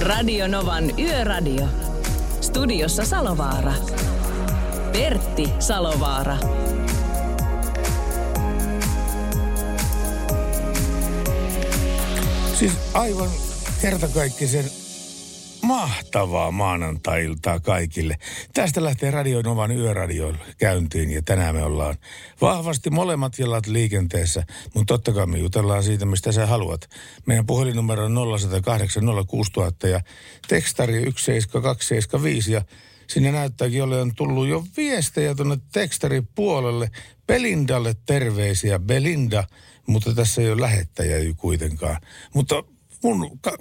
Radio Novan Yöradio. Studiossa Salovaara. Pertti Salovaara. Siis aivan kertakaikkisen mahtavaa maanantai-iltaa kaikille. Tästä lähtee Radio Novan yöradio käyntiin ja tänään me ollaan vahvasti molemmat jalat liikenteessä, mutta totta kai me jutellaan siitä, mistä sä haluat. Meidän puhelinnumero on 0108 06000 ja tekstari 17275 ja sinne näyttääkin olevan tullut jo viestejä tuonne tekstaripuolelle. Belindalle terveisiä, Belinda, mutta tässä ei ole lähettäjä kuitenkaan. Mutta mun ka-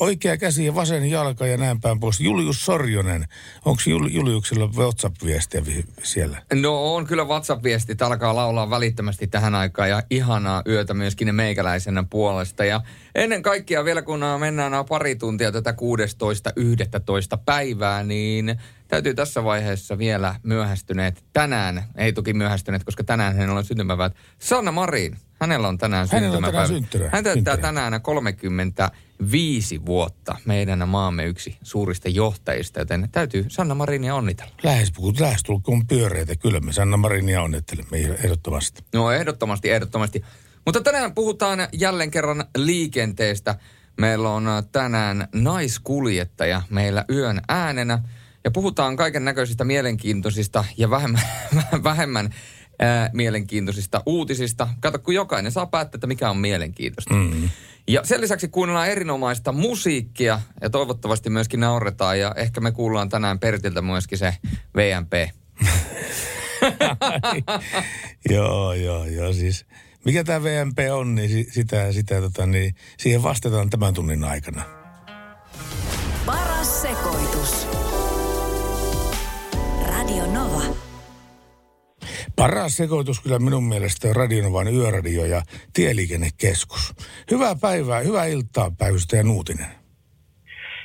oikea käsi ja vasen jalka ja näin päin pois. Julius Sorjonen, onko Jul- Juliuksella WhatsApp-viestiä vi- siellä? No on kyllä WhatsApp-viestit alkaa laulaa välittömästi tähän aikaan ja ihanaa yötä myöskin meikäläisenä puolesta. Ja ennen kaikkea vielä kun mennään pari tuntia tätä 16.11. päivää, niin täytyy tässä vaiheessa vielä myöhästyneet tänään, ei toki myöhästyneet, koska tänään hänellä on syntymäpäivät, Sanna Marin. Hänellä on tänään Hänellä on syntymäpäivä. tänään synttärä- Hän täyttää tänään 35 vuotta meidän maamme yksi suurista johtajista, joten täytyy Sanna Marinia onnitella. Lähes, lähestulkoon pyöreitä, kyllä me Sanna Marinia onnettelemme ehdottomasti. No ehdottomasti, ehdottomasti. Mutta tänään puhutaan jälleen kerran liikenteestä. Meillä on tänään naiskuljettaja meillä yön äänenä. Ja puhutaan kaiken näköisistä mielenkiintoisista ja vähemmän, vähemmän ää, mielenkiintoisista uutisista. Kato, kun jokainen saa päättää, että mikä on mielenkiintoista. Mm-hmm. Ja sen lisäksi kuunnellaan erinomaista musiikkia ja toivottavasti myöskin nauretaan. Ja ehkä me kuullaan tänään Pertiltä myöskin se VMP. joo, joo, joo, siis mikä tämä VMP on, niin si- sitä, sitä tota, niin siihen vastataan tämän tunnin aikana. Paras sekoitus. Radio Nova. Paras sekoitus kyllä minun mielestä on Radionovan yöradio ja tieliikennekeskus. Hyvää päivää, hyvää iltaa päivystäjä Nuutinen.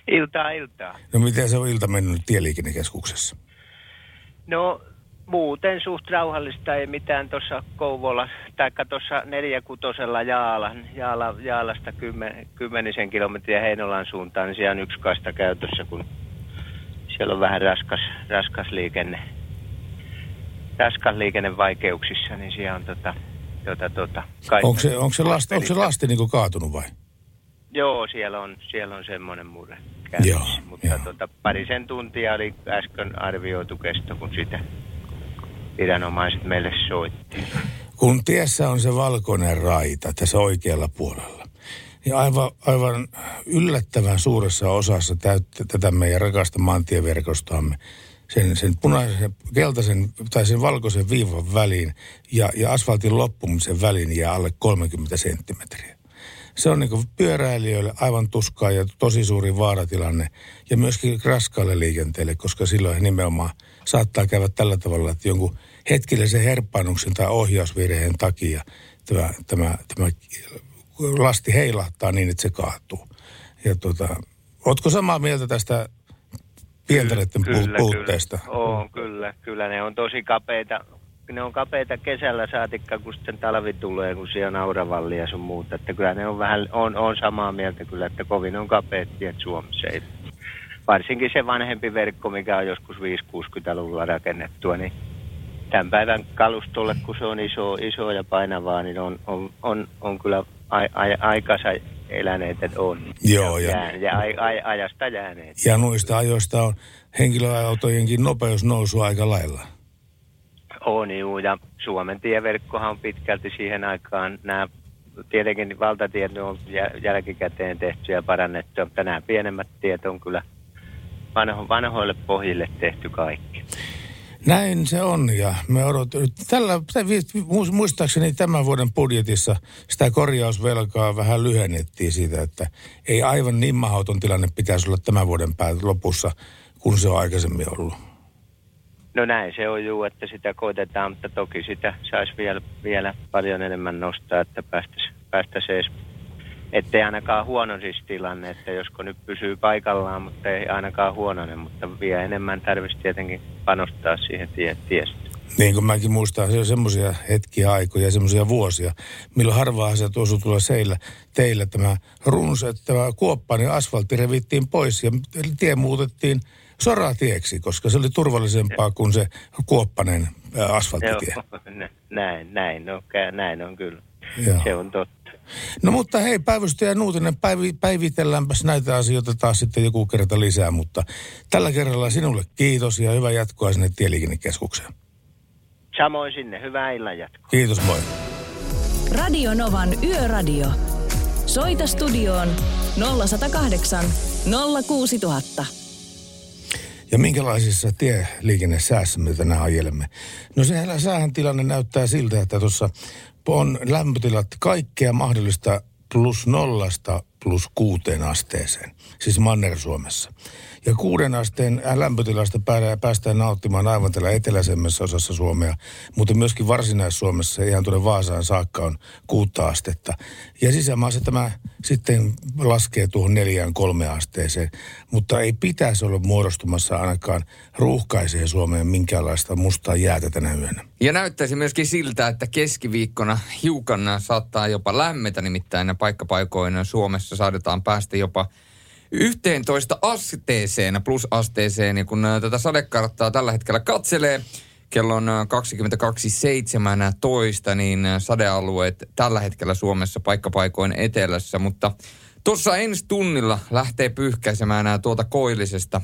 Iltaa, iltaa. No miten se on ilta mennyt tieliikennekeskuksessa? No muuten suht rauhallista, ei mitään tuossa Kouvola, taikka tuossa neljäkutosella Jaala, Jaala, Jaalasta kymmen, kymmenisen kilometriä Heinolan suuntaan, niin siellä on yksi kaista käytössä, kun siellä on vähän raskas, raskas liikenne, raskas liikenne vaikeuksissa, niin siellä on tota, tota, tota, kaista- Onko se, onko se, lasti, onko se lasti niin kuin kaatunut vai? Joo, siellä on, siellä on semmoinen murre käynnissä. Joo, Mutta joo. Tota, parisen tuntia oli äsken arvioitu kesto, kun sitä viranomaiset meille soitti. Kun tiessä on se valkoinen raita tässä oikealla puolella, niin aivan, aivan yllättävän suuressa osassa täyttä, tätä meidän rakasta maantieverkostoamme sen, sen punaisen, keltaisen tai sen valkoisen viivan väliin ja, ja asfaltin loppumisen väliin jää alle 30 senttimetriä. Se on niin pyöräilijöille aivan tuskaa ja tosi suuri vaaratilanne ja myöskin raskaalle liikenteelle, koska silloin nimenomaan saattaa käydä tällä tavalla, että jonkun hetkellisen herppaannuksen tai ohjausvirheen takia tämä, tämä, tämä lasti heilahtaa niin, että se kaatuu. Ja tota, ootko samaa mieltä tästä pientareiden pu- puutteesta? Kyllä. On, kyllä, kyllä. Ne on tosi kapeita. Ne on kapeita kesällä saatikka, kun sitten talvi tulee, kun siellä on auravalli ja sun muuta. Että kyllä ne on vähän, on, on samaa mieltä kyllä, että kovin on kapeat tiet Suomessa. Ei- Varsinkin se vanhempi verkko, mikä on joskus 5-60-luvulla rakennettua, niin tämän päivän kalustolle, kun se on iso, iso ja painavaa, niin on, on, on, on kyllä a, a, aikansa eläneet, on. Joo, ja- Jää, ja a, a, ajasta jääneet. Ja noista ajoista on henkilöautojenkin nopeus nousu aika lailla. On juu, ja Suomen tieverkkohan on pitkälti siihen aikaan nämä tietenkin valtatiet on jä- jälkikäteen tehty ja parannettu, mutta nämä pienemmät tiet on kyllä vanho, vanhoille pohjille tehty kaikki. Näin se on ja me odotamme. Tällä, muistaakseni tämän vuoden budjetissa sitä korjausvelkaa vähän lyhennettiin siitä, että ei aivan niin mahdoton tilanne pitäisi olla tämän vuoden päät lopussa, kun se on aikaisemmin ollut. No näin se on juu, että sitä koitetaan, mutta toki sitä saisi vielä, vielä paljon enemmän nostaa, että päästäisiin päästäisi ettei ainakaan huonosis tilanne, että josko nyt pysyy paikallaan, mutta ei ainakaan huonone, mutta vielä enemmän tarvitsisi tietenkin panostaa siihen tie, tiestöön. Niin kuin mäkin muistan, se on semmoisia hetkiä, aikoja, semmoisia vuosia, milloin harva asiat osui tulla seillä, teillä tämä runsa, tämä kuoppa, niin asfaltti revittiin pois ja tie muutettiin soratieksi, koska se oli turvallisempaa kuin se kuoppanen asfalttitie. Joo, näin, näin, no, näin on kyllä. Joo. Se on totta. No mutta hei, päivystäjä Nuutinen, päivi, päivitelläänpäs näitä asioita taas sitten joku kerta lisää, mutta tällä kerralla sinulle kiitos ja hyvää jatkoa sinne Tieliikennekeskukseen. Samoin sinne, hyvää illan jatkoa. Kiitos, moi. Radio Novan Yöradio. Soita studioon 0108 06000. Ja minkälaisissa tieliikennesäässä me tänään ajelemme? No sehän säähän tilanne näyttää siltä, että tuossa on lämpötilat kaikkea mahdollista plus nollasta plus kuuteen asteeseen, siis Manner-Suomessa. Ja kuuden asteen lämpötilasta päästään nauttimaan aivan tällä eteläisemmässä osassa Suomea, mutta myöskin Varsinais-Suomessa ihan tuonne Vaasaan saakka on kuutta astetta. Ja sisämaassa tämä sitten laskee tuohon neljään kolme asteeseen, mutta ei pitäisi olla muodostumassa ainakaan ruuhkaiseen Suomeen minkäänlaista mustaa jäätä tänä yönä. Ja näyttäisi myöskin siltä, että keskiviikkona hiukan saattaa jopa lämmetä, nimittäin paikkapaikoina Suomessa saadetaan päästä jopa 11 asteeseen, plusasteeseen, ja kun tätä sadekarttaa tällä hetkellä katselee, kello on 22.17, niin sadealueet tällä hetkellä Suomessa paikkapaikoin etelässä, mutta tuossa ensi tunnilla lähtee pyyhkäisemään nämä tuolta koillisesta,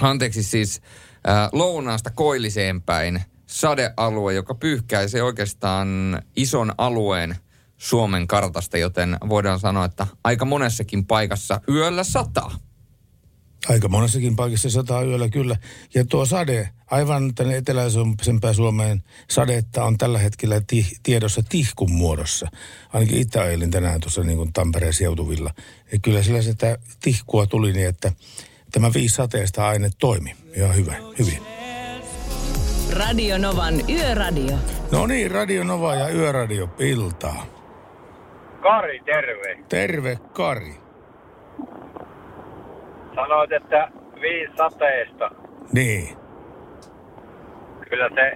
anteeksi siis äh, lounaasta koilliseen päin sadealue, joka pyyhkäisee oikeastaan ison alueen – Suomen kartasta, joten voidaan sanoa, että aika monessakin paikassa yöllä sataa. Aika monessakin paikassa sataa yöllä kyllä. Ja tuo sade, aivan tänne eteläisempään Suomeen sadetta on tällä hetkellä ti- tiedossa tihkun muodossa. Ainakin itse ajelin tänään tuossa niin kuin Tampereen seutuvilla. Ja kyllä sillä sitä tihkua tuli niin, että tämä viisi sateesta aine toimi. Ja hyvä, hyvin. Radio Novan Yöradio. No niin, Radio Nova ja Yöradio iltaa. Kari, terve. Terve, Kari. Sanoit, että viisi sateesta. Niin. Kyllä se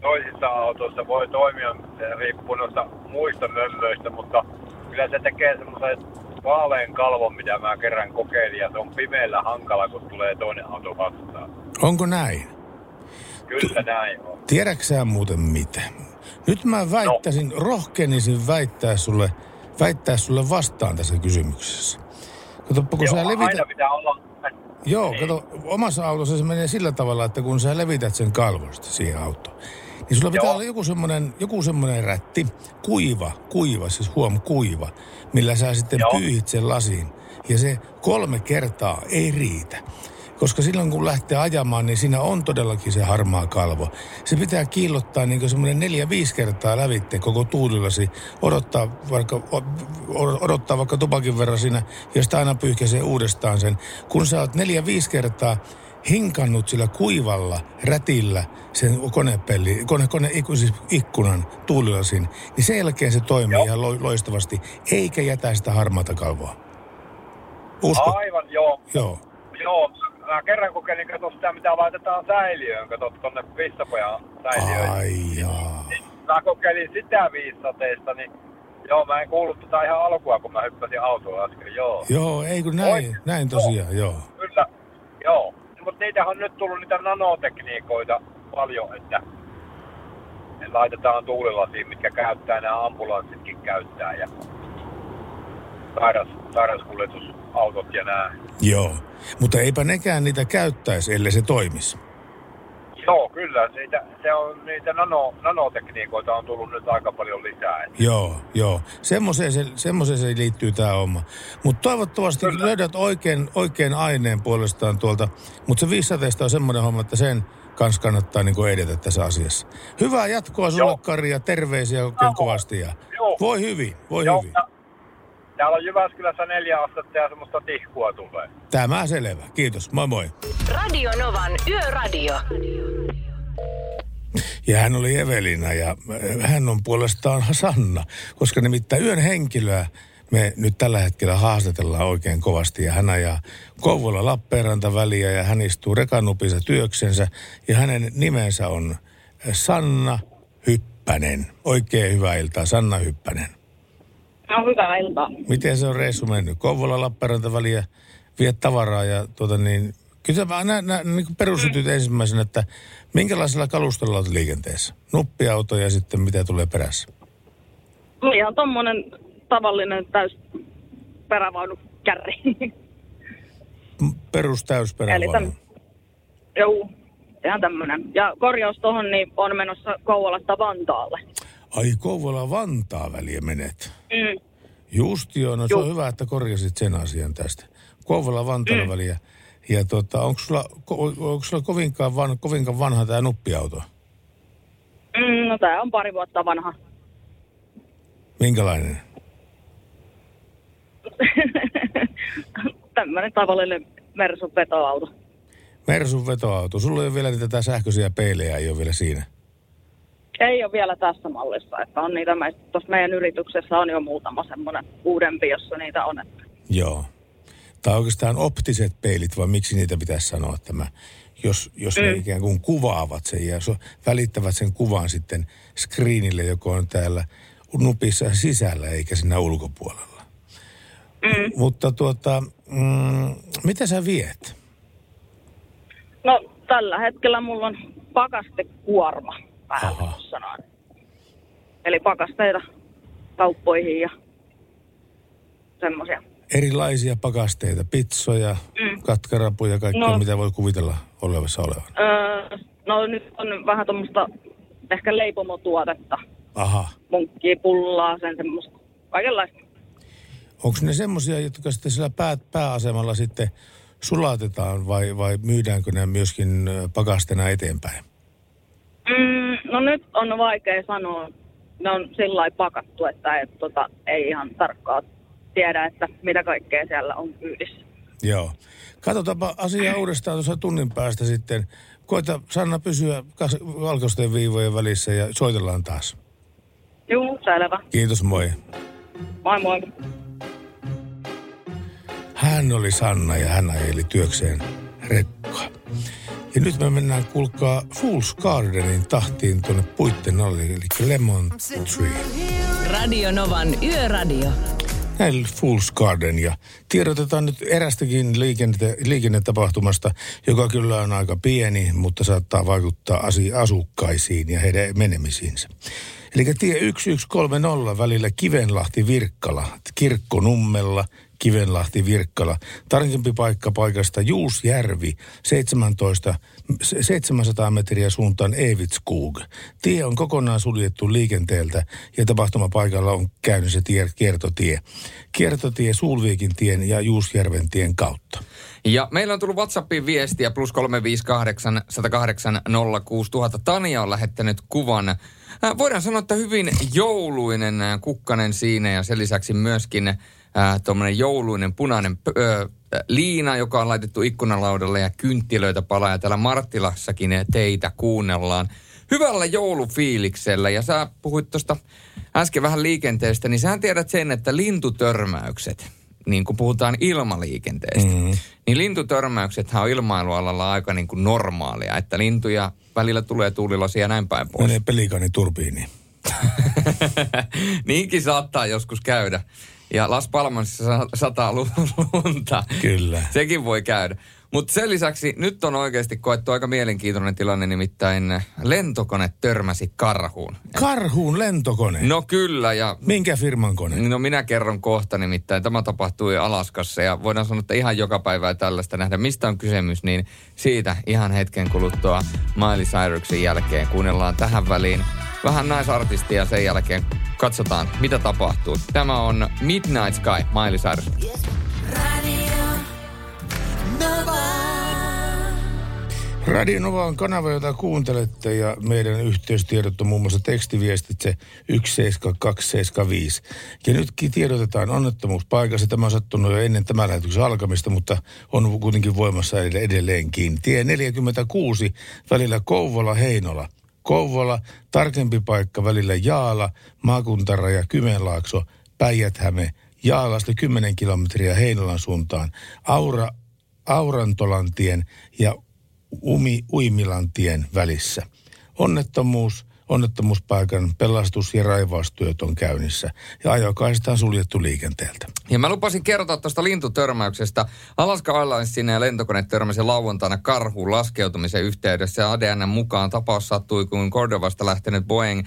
toisissa autoissa voi toimia, se riippuu noista muista mömmöistä, mutta kyllä se tekee semmoisen vaalean kalvon, mitä mä kerran kokeilin, ja se on pimeällä hankala, kun tulee toinen auto vastaan. Onko näin? Kyllä näin on. Tiedäksä muuten mitä? Nyt mä väittäisin, no. rohkenisin väittää sulle, väittää sulle vastaan tässä kysymyksessä. Kato, kun Joo, sä levität... aina pitää olla... Joo, niin. kato, omassa autossa se menee sillä tavalla, että kun sä levität sen kalvosta siihen autoon, niin sulla pitää Joo. olla joku semmoinen, joku semmoinen rätti, kuiva, kuiva, siis huom, kuiva, millä sä sitten Joo. pyyhit sen lasiin. Ja se kolme kertaa ei riitä. Koska silloin kun lähtee ajamaan, niin siinä on todellakin se harmaa kalvo. Se pitää kiillottaa niin semmoinen neljä-viisi kertaa lävitte koko tuulilasi. Odottaa vaikka, odottaa vaikka tupakin verran siinä, ja sitten aina pyyhkäisee uudestaan sen. Kun sä oot neljä-viisi kertaa hinkannut sillä kuivalla rätillä sen konepelli, kone, kone, siis ikkunan tuulilasin, niin sen jälkeen se toimii Joo. ihan lo, loistavasti, eikä jätä sitä harmaata kalvoa. Usko? Aivan, joo. Joo. Joo, mä kerran kokeilin katsoa sitä, mitä laitetaan säiliöön, kato tonne pissapojan säiliöön. Ai jaa. Mä kokeilin sitä viisateista, niin joo, mä en kuullut tota ihan alkua, kun mä hyppäsin autoon äsken, joo. Joo, ei kun näin, Oi. näin tosiaan, joo. Kyllä, joo. Mutta niitähän on nyt tullut niitä nanotekniikoita paljon, että ne laitetaan tuulilasiin, mitkä käyttää, nämä ambulanssitkin käyttää ja sairas, sairaskuljetusautot ja nämä. Joo, mutta eipä nekään niitä käyttäisi, ellei se toimisi. Joo, kyllä. Siitä, se on, niitä nano, nanotekniikoita on tullut nyt aika paljon lisää. Joo, joo. Semmoiseen se, semmoiseen se liittyy tämä homma. Mutta toivottavasti Kyllä. löydät oikein, oikein aineen puolestaan tuolta. Mutta se viissateista on semmoinen homma, että sen kanssa kannattaa niin edetä tässä asiassa. Hyvää jatkoa sulle. Kari, ja terveisiä oikein kovasti. Ja Joo. voi hyvin, voi Joo, hyvin. ja- Täällä on Jyväskylässä neljä astetta ja semmoista tihkua tulee. Tämä selvä. Kiitos. Moi moi. Radio Novan Yöradio. Ja hän oli Evelina ja äh, hän on puolestaan Sanna, koska nimittäin yön henkilöä me nyt tällä hetkellä haastatellaan oikein kovasti. Ja hän ajaa Kouvola Lappeenranta väliä ja hän istuu rekanupissa työksensä ja hänen nimensä on Sanna Hyppänen. Oikein hyvää iltaa, Sanna Hyppänen. No hyvää iltaa. Miten se on reissu mennyt? Kouvola Lappeenranta väliä viet tavaraa ja tuota niin, kyllä mä nä, nä, niin perusytyt ensimmäisenä, että minkälaisella kalustolla olet liikenteessä? Nuppiauto ja sitten mitä tulee perässä? No Ihan tommonen tavallinen täys perävaunu kärri. Perus Eli täysperävaunu. täm, Joo, ihan tämmönen. Ja korjaus tohon niin on menossa Kouvolasta Vantaalle. Ai Kouvola Vantaa väliä menet. Mm. Just joo, no se on hyvä, että korjasit sen asian tästä. Kouvola Vantaalla Mm. väliä. Ja tota, onko sulla, ko- onko sulla kovinkaan, van, kovinkaan vanha tämä nuppiauto? Mm, no tää on pari vuotta vanha. Minkälainen? tämmönen tavallinen Mersun vetoauto. Mersun vetoauto. Sulla ei ole vielä niitä sähköisiä peilejä, ei ole vielä siinä. Ei ole vielä tässä mallissa, että on niitä, tuossa meidän yrityksessä on jo muutama semmoinen uudempi, jossa niitä on. Että Joo. Tai oikeastaan optiset peilit, vai miksi niitä pitäisi sanoa tämä, jos, jos ne Mm. ikään kuin kuvaavat sen ja välittävät sen kuvan sitten screenille, joka on täällä nupissa sisällä eikä siinä ulkopuolella. Mm. Mutta tuota, mm, mitä sä viet? No tällä hetkellä mulla on pakastekuorma päällä, Aha. jos sanoin. Eli pakasteita kauppoihin ja semmoisia. Erilaisia pakasteita, pizzoja, Mm. katkarapuja, kaikkea No. mitä voi kuvitella olevassa olevan. Öö, no nyt on vähän tuommoista ehkä leipomotuotetta. Aha. Munkkia, pullaa, sen semmoista. Kaikenlaista. Onko ne semmoisia, jotka sitten siellä pää, pääasemalla sitten sulatetaan vai, vai myydäänkö ne myöskin pakastena eteenpäin? Mm, no nyt on vaikea sanoa. Ne on sillä lailla pakattu, että et, tota, ei ihan tarkkaan tiedä, että mitä kaikkea siellä on kyydissä. Joo. Katsotaanpa asiaa uudestaan tuossa tunnin päästä sitten. Koita Sanna pysyä valkoisten viivojen välissä ja soitellaan taas. Juu, selvä. Kiitos, moi. Moi moi. Hän oli Sanna ja hän ajeli työkseen rekkaa. Ja nyt me mennään, kuulkaa, Fool's Gardenin tahtiin tuonne puitten alle, eli Lemon Tree. Radio Novan Yöradio. Näin Fool's Garden ja tiedotetaan nyt erästäkin liikenne, liikennetapahtumasta, joka kyllä on aika pieni, mutta saattaa vaikuttaa asi, asukkaisiin ja heidän menemisiinsä. Eli tie 1130 välillä Kivenlahti-Virkkala, Kirkkonummella, Kivenlahti-Virkkala. Tarkempi paikka paikasta Juusjärvi, 17, 700 metriä suuntaan Evitskog. Tie on kokonaan suljettu liikenteeltä ja tapahtumapaikalla on käynnissä tie, kiertotie. Kiertotie Sulviikin tien ja Juusjärven tien kautta. Ja meillä on tullut WhatsAppiin viestiä plus 358 108 06000. Tania on lähettänyt kuvan. Äh, voidaan sanoa, että hyvin jouluinen äh, kukkanen siinä ja sen lisäksi myöskin äh, tuommoinen jouluinen punainen ö, liina, joka on laitettu ikkunalaudalle ja kynttilöitä palaa. Ja täällä Marttilassakin teitä kuunnellaan hyvällä joulufiiliksellä. Ja sä puhuit tuosta äsken vähän liikenteestä, niin sä tiedät sen, että lintutörmäykset, niin kun puhutaan ilmaliikenteestä, mm-hmm. niin lintutörmäyksethän on ilmailualalla aika niin kuin normaalia, että lintuja välillä tulee tuulilasia ja näin päin pois. Menee pelikani turbiiniin. Niinkin saattaa joskus käydä. Ja Las Palmasissa sa- sataa lu- lunta. Kyllä. Sekin voi käydä. Mutta sen lisäksi nyt on oikeasti koettu aika mielenkiintoinen tilanne, nimittäin lentokone törmäsi karhuun. Karhuun lentokone. No kyllä, ja Minkä firman kone? No minä kerron kohta nimittäin. Tämä tapahtui Alaskassa ja voidaan sanoa, että ihan joka päivä tällaista nähdä. Mistä on kysymys, niin siitä ihan hetken kuluttua Miley Cyrusin jälkeen. Kuunnellaan tähän väliin vähän naisartistia sen jälkeen katsotaan, mitä tapahtuu. Tämä on Midnight Sky, Miley Cyrus. Radio Nova on kanava, jota kuuntelette ja meidän yhteystiedot on muun muassa tekstiviestitse 17275. Ja nytkin tiedotetaan onnettomuuspaikassa. Tämä on sattunut jo ennen tämän lähetyksen alkamista, mutta on kuitenkin voimassa edelleenkin. Tie 46 välillä Kouvola-Heinola. Kouvola, tarkempi paikka välillä Jaala, maakuntaraja Kymenlaakso, Päijät-Häme, Jaalasta 10 kilometriä Heinolan suuntaan, Aura, Aurantolantien ja Umi Uimilantien välissä. Onnettomuus, onnettomuuspaikan pelastus- ja raivaustyöt on käynnissä ja ajokaista on suljettu liikenteeltä. Ja mä lupasin kertoa tuosta lintutörmäyksestä. Alaska Airlinesin ja lentokone törmäsi lauantaina karhuun laskeutumisen yhteydessä. ADN mukaan tapaus sattui, kun Cordovasta lähtenyt Boeing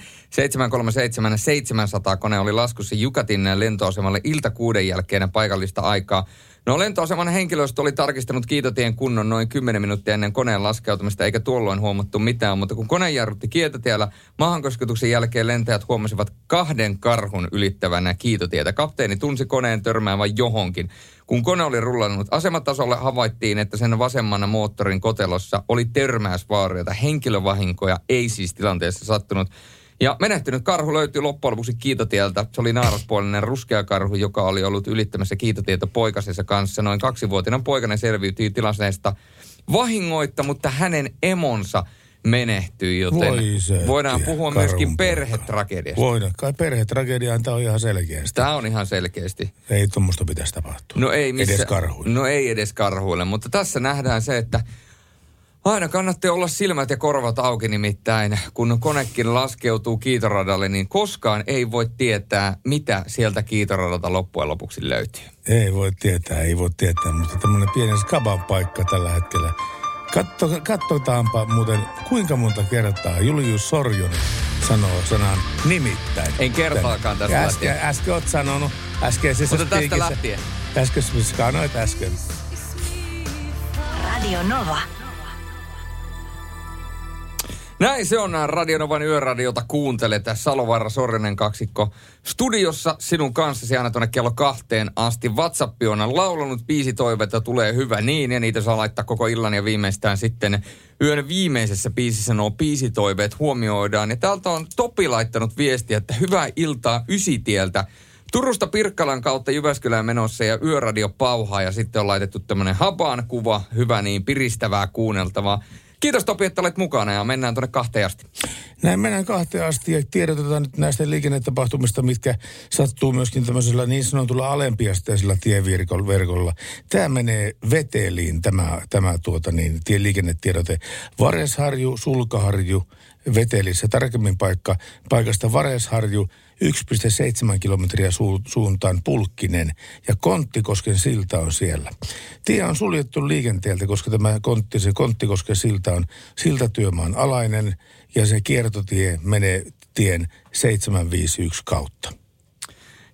737-700 kone oli laskussa Jukatin lentoasemalle ilta kuuden jälkeen paikallista aikaa. No lentoaseman henkilöstö oli tarkistanut kiitotien kunnon noin 10 minuuttia ennen koneen laskeutumista, eikä tuolloin huomattu mitään. Mutta kun kone jarrutti kiitotiellä, maahankosketuksen jälkeen lentäjät huomasivat kahden karhun ylittävänä kiitotietä. Kapteeni tunsi koneen törmäävän johonkin. Kun kone oli rullannut asematasolle, havaittiin, että sen vasemman moottorin kotelossa oli törmäysvaaroita. Henkilövahinkoja ei siis tilanteessa sattunut. Ja menehtynyt karhu löytyi loppujen lopuksi kiitotieltä. Se oli naaraspuolinen ruskea karhu, joka oli ollut ylittämässä kiitotietä poikasensa kanssa. Noin kaksivuotinen poikainen selviytyi tilanteesta vahingoitta, mutta hänen emonsa menehtyi, joten Voi se voidaan puhua myöskin perhetragediasta. Voidaan. Kai perhetragediaan tämä on ihan selkeästi. Tämä on ihan selkeästi. Ei tuommoista pitäisi tapahtua. No ei missä, Edes karhuille. No ei edes karhuille, mutta tässä nähdään se, että aina kannattaa olla silmät ja korvat auki nimittäin. Kun konekin laskeutuu kiitoradalle, niin koskaan ei voi tietää, mitä sieltä kiitoradalta loppujen lopuksi löytyy. Ei voi tietää, ei voi tietää, mutta tämmöinen pieni skaban paikka tällä hetkellä. Katso, katsotaanpa muuten, kuinka monta kertaa Julius Sorjonen sanoo sanan nimittäin. En kertaakaan tästä äsken, lähtien. äsken oot sanonut, äskeisessä Mutta tästä spiikissä- lähtien. Äsken sanoit äsken. Radio Nova. Näin se on Radionovan yöradiota kuuntelet. Salovaara Sorjonen kaksikko studiossa sinun kanssasi aina tuonne kello kahteen asti. WhatsApp on laulanut biisitoiveita, tulee hyvä niin, ja niitä saa laittaa koko illan ja viimeistään sitten yön viimeisessä biisissä nuo biisitoiveet huomioidaan. Ja täältä on Topi laittanut viestiä, että hyvää iltaa Ysitieltä. Turusta Pirkkalan kautta Jyväskylään menossa ja yöradio pauhaa ja sitten on laitettu tämmöinen habaan kuva, hyvä niin, piristävää kuunneltavaa. Kiitos Topi, että olet mukana ja mennään tuonne kahteen asti. Näin mennään kahteen asti ja tiedotetaan nyt näistä liikennetapahtumista, mitkä sattuu myöskin tämmöisellä niin sanotulla alempiasteisella tieverkolla. Tämä menee veteliin, tämä, tämä tuota niin, tie, liikennetiedote. Varesharju, Sulkaharju, Vetelissä, tarkemmin paikka, paikasta Varesharju, 1,7 kilometriä su- suuntaan Pulkkinen ja Konttikosken silta on siellä. Tie on suljettu liikenteeltä, koska tämä Kontti, se Konttikosken silta on siltatyömaan alainen ja se kiertotie menee tien 751 kautta.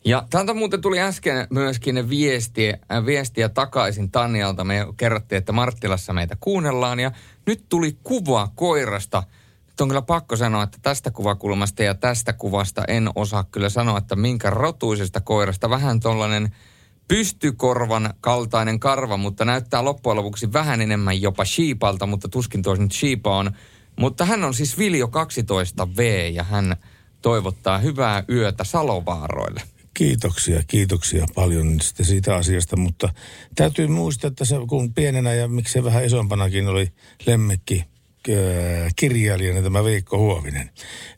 Ja täältä muuten tuli äsken myöskin viestiä, äh, viestiä takaisin Tanjalta. Me kerrottiin, että Marttilassa meitä kuunnellaan ja nyt tuli kuva koirasta. On kyllä pakko sanoa, että tästä kuvakulmasta ja tästä kuvasta en osaa kyllä sanoa, että minkä rotuisesta koirasta. Vähän tuollainen pystykorvan kaltainen karva, mutta näyttää loppujen lopuksi vähän enemmän jopa sheepalta, mutta tuskin tuossa nyt sheepa on. Mutta hän on siis Viljo 12V ja hän toivottaa hyvää yötä Salovaaroille. Kiitoksia, kiitoksia paljon siitä asiasta, mutta täytyy muistaa, että se, kun pienenä ja miksei vähän isompanakin oli lemmekki äh, kirjailijana tämä Veikko Huovinen,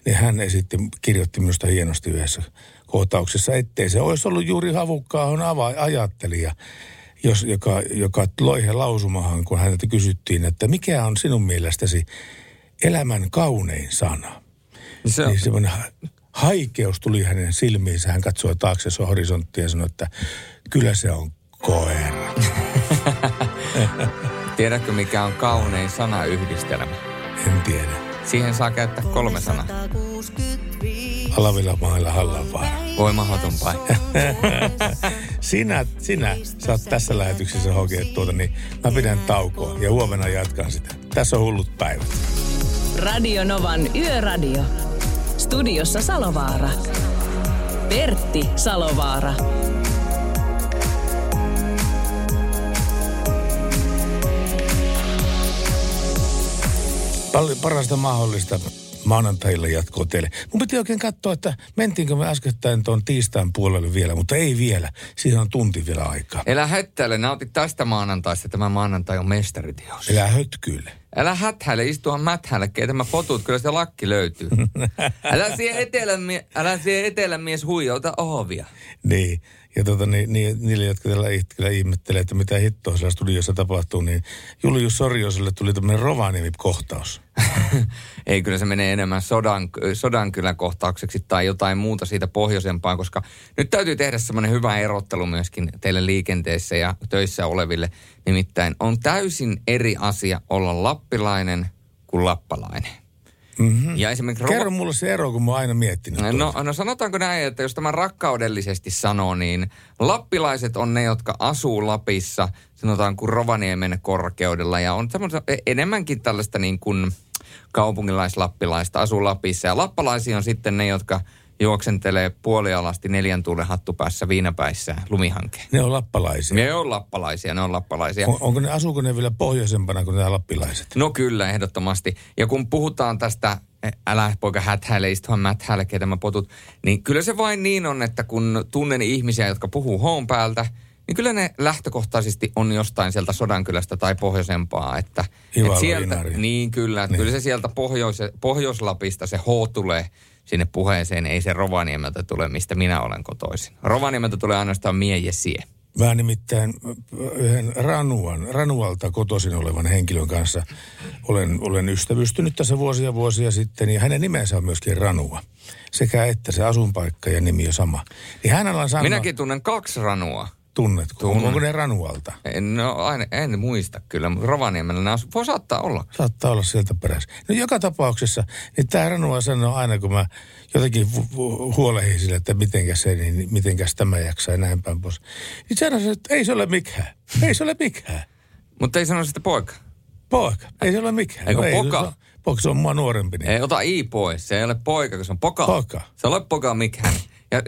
niin hän esitti, kirjoitti minusta hienosti yhdessä kohtauksessa, ettei se olisi ollut juuri havukkaahon ava- ajattelija, jos, joka, joka loi he lausumahan, kun häneltä kysyttiin, että mikä on sinun mielestäsi elämän kaunein sana? Se, Niin semmoinen ha- haikeus tuli hänen silmiinsä. Hän katsoi taakse se horisonttia ja sanoi, että kyllä se on koira. Tiedätkö, mikä on kaunein sanayhdistelmä? En tiedä. Siihen saa käyttää kolme sanaa. Alavilla mailla Hallanvaara. Voi mahdoton paikka. sinä, sinä saat tässä lähetyksessä hokea tuota, niin mä pidän taukoa ja huomenna jatkan sitä. Tässä on hullut päivät. Radio Novan Yöradio. Studiossa Salovaara. Pertti Salovaara. Parasta mahdollista maanantaille jatkoa teille. Mun piti oikein katsoa, että mentiinkö me äskettäin tuon tiistain puolelle vielä, mutta ei vielä. Siihen on tunti vielä aikaa. Elä hättäile, nauti tästä maanantaista. Tämä maanantai on mestariteos. Elää hötkyille. Älä häthäile, istua mäthälle, keitä mä potut, kyllä se lakki löytyy. älä siihen etelän, mie- älä siihen etelän mies huijauta ohovia. Niin. Ja tota, niin, niin, niille, jotka tällä hetkellä ihmettelee, että mitä hittoa siellä studiossa tapahtuu, niin Julius Sorjoselle tuli tämmöinen Rovaniemi-kohtaus. Ei, kyllä se menee enemmän sodan, sodankylän kohtaukseksi tai jotain muuta siitä pohjoisempaa, koska nyt täytyy tehdä semmoinen hyvä erottelu myöskin teille liikenteessä ja töissä oleville. Nimittäin on täysin eri asia olla lappilainen kuin lappalainen. Mm-hmm. Ja esimerkiksi Kerro mulle se ero, kun mä oon aina miettinyt. No, tuota. no sanotaanko näin, että jos tämä rakkaudellisesti sanoo, niin lappilaiset on ne, jotka asuu Lapissa, sanotaan kuin Rovaniemen korkeudella, ja on e- enemmänkin tällaista niin kuin kaupunkilaislappilaista, asuu Lapissa. Ja lappalaisia on sitten ne, jotka juoksentelee puolialasti neljän tuulen hattupäässä viinapäissä lumihankkeen. Ne on lappalaisia. Ne on lappalaisia, ne on lappalaisia. On, onko ne, asuuko ne vielä pohjoisempana kuin nämä lappilaiset? No kyllä, ehdottomasti. Ja kun puhutaan tästä, älä poika häthäile, istuhan mäthäile, ketä mä potut, niin kyllä se vain niin on, että kun tunnen ihmisiä, jotka puhuu hoon päältä, niin kyllä ne lähtökohtaisesti on jostain sieltä Sodankylästä tai pohjoisempaa. Että, Ivalo, että sieltä, Inari. niin kyllä, että Niin. kyllä se sieltä Pohjois, Pohjois-Lapista se H tulee puheeseen, ei se Rovaniemeltä tule, mistä minä olen kotoisin. Rovaniemeltä tulee ainoastaan mie sie. Mä nimittäin yhden Ranuan, Ranualta kotoisin olevan henkilön kanssa olen, olen ystävystynyt tässä vuosia vuosia sitten ja hänen nimensä on myöskin Ranua. Sekä että se asunpaikka ja nimi on sama. Niin hänellä sanoo, Minäkin tunnen kaksi ranua. Tunnetko? Tunnen. Onko ne Ranualta? En, no, aina, en muista kyllä, mutta Rovaniemellä asu. Voi saattaa olla. Saattaa olla sieltä perässä. No joka tapauksessa, niin tämä Ranua sanoo aina, kun mä jotenkin hu- hu- huolehdin sille, että mitenkäs se, niin mitenkäs tämä jaksaa ja näin päin pois. Niin sanoo, että ei se ole mikään. Ei se ole mikään. Mutta ei sano sitä poika. Poika, ei se ole mikään. Eikö ei, poka? Se on, poka, se on mua nuorempi. Niin. Ei ota i pois, se ei ole poika, kun se on poka. Poka. Se ei ole poka mikään. Ja,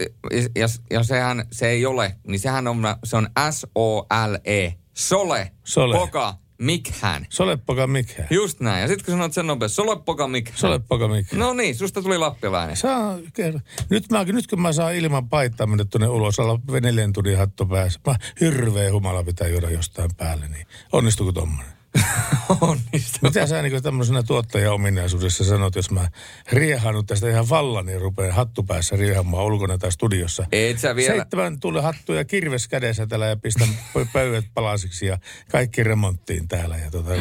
ja, ja, sehän se ei ole, niin sehän on, se on S-O-L-E. Sole, Sole. poka, mikhän. Se ole poka mikään. Just näin. Ja sitten kun sanot sen nopeasti, sole, poka, mikhän. Se ole poka mikään. No niin, susta tuli lappilainen. Saa, kerro. Nyt, mä, nyt kun mä saan ilman paittaa mennä tuonne ulos, olla neljän tunnin hattu päässä. Mä hirveä humala pitää juoda jostain päälle, niin onnistuuko tommonen? Onnistuu. Mitä sä niin tämmöisenä tuottaja-ominaisuudessa sanot, jos mä riehannut tästä ihan vallan, niin rupean hattu päässä riehamaan ulkona tai studiossa? Et sä vielä... Seitsemän tuli hattuja kirves kädessä täällä ja pistän pö- pöydät palasiksi ja kaikki remonttiin täällä. Ja tota,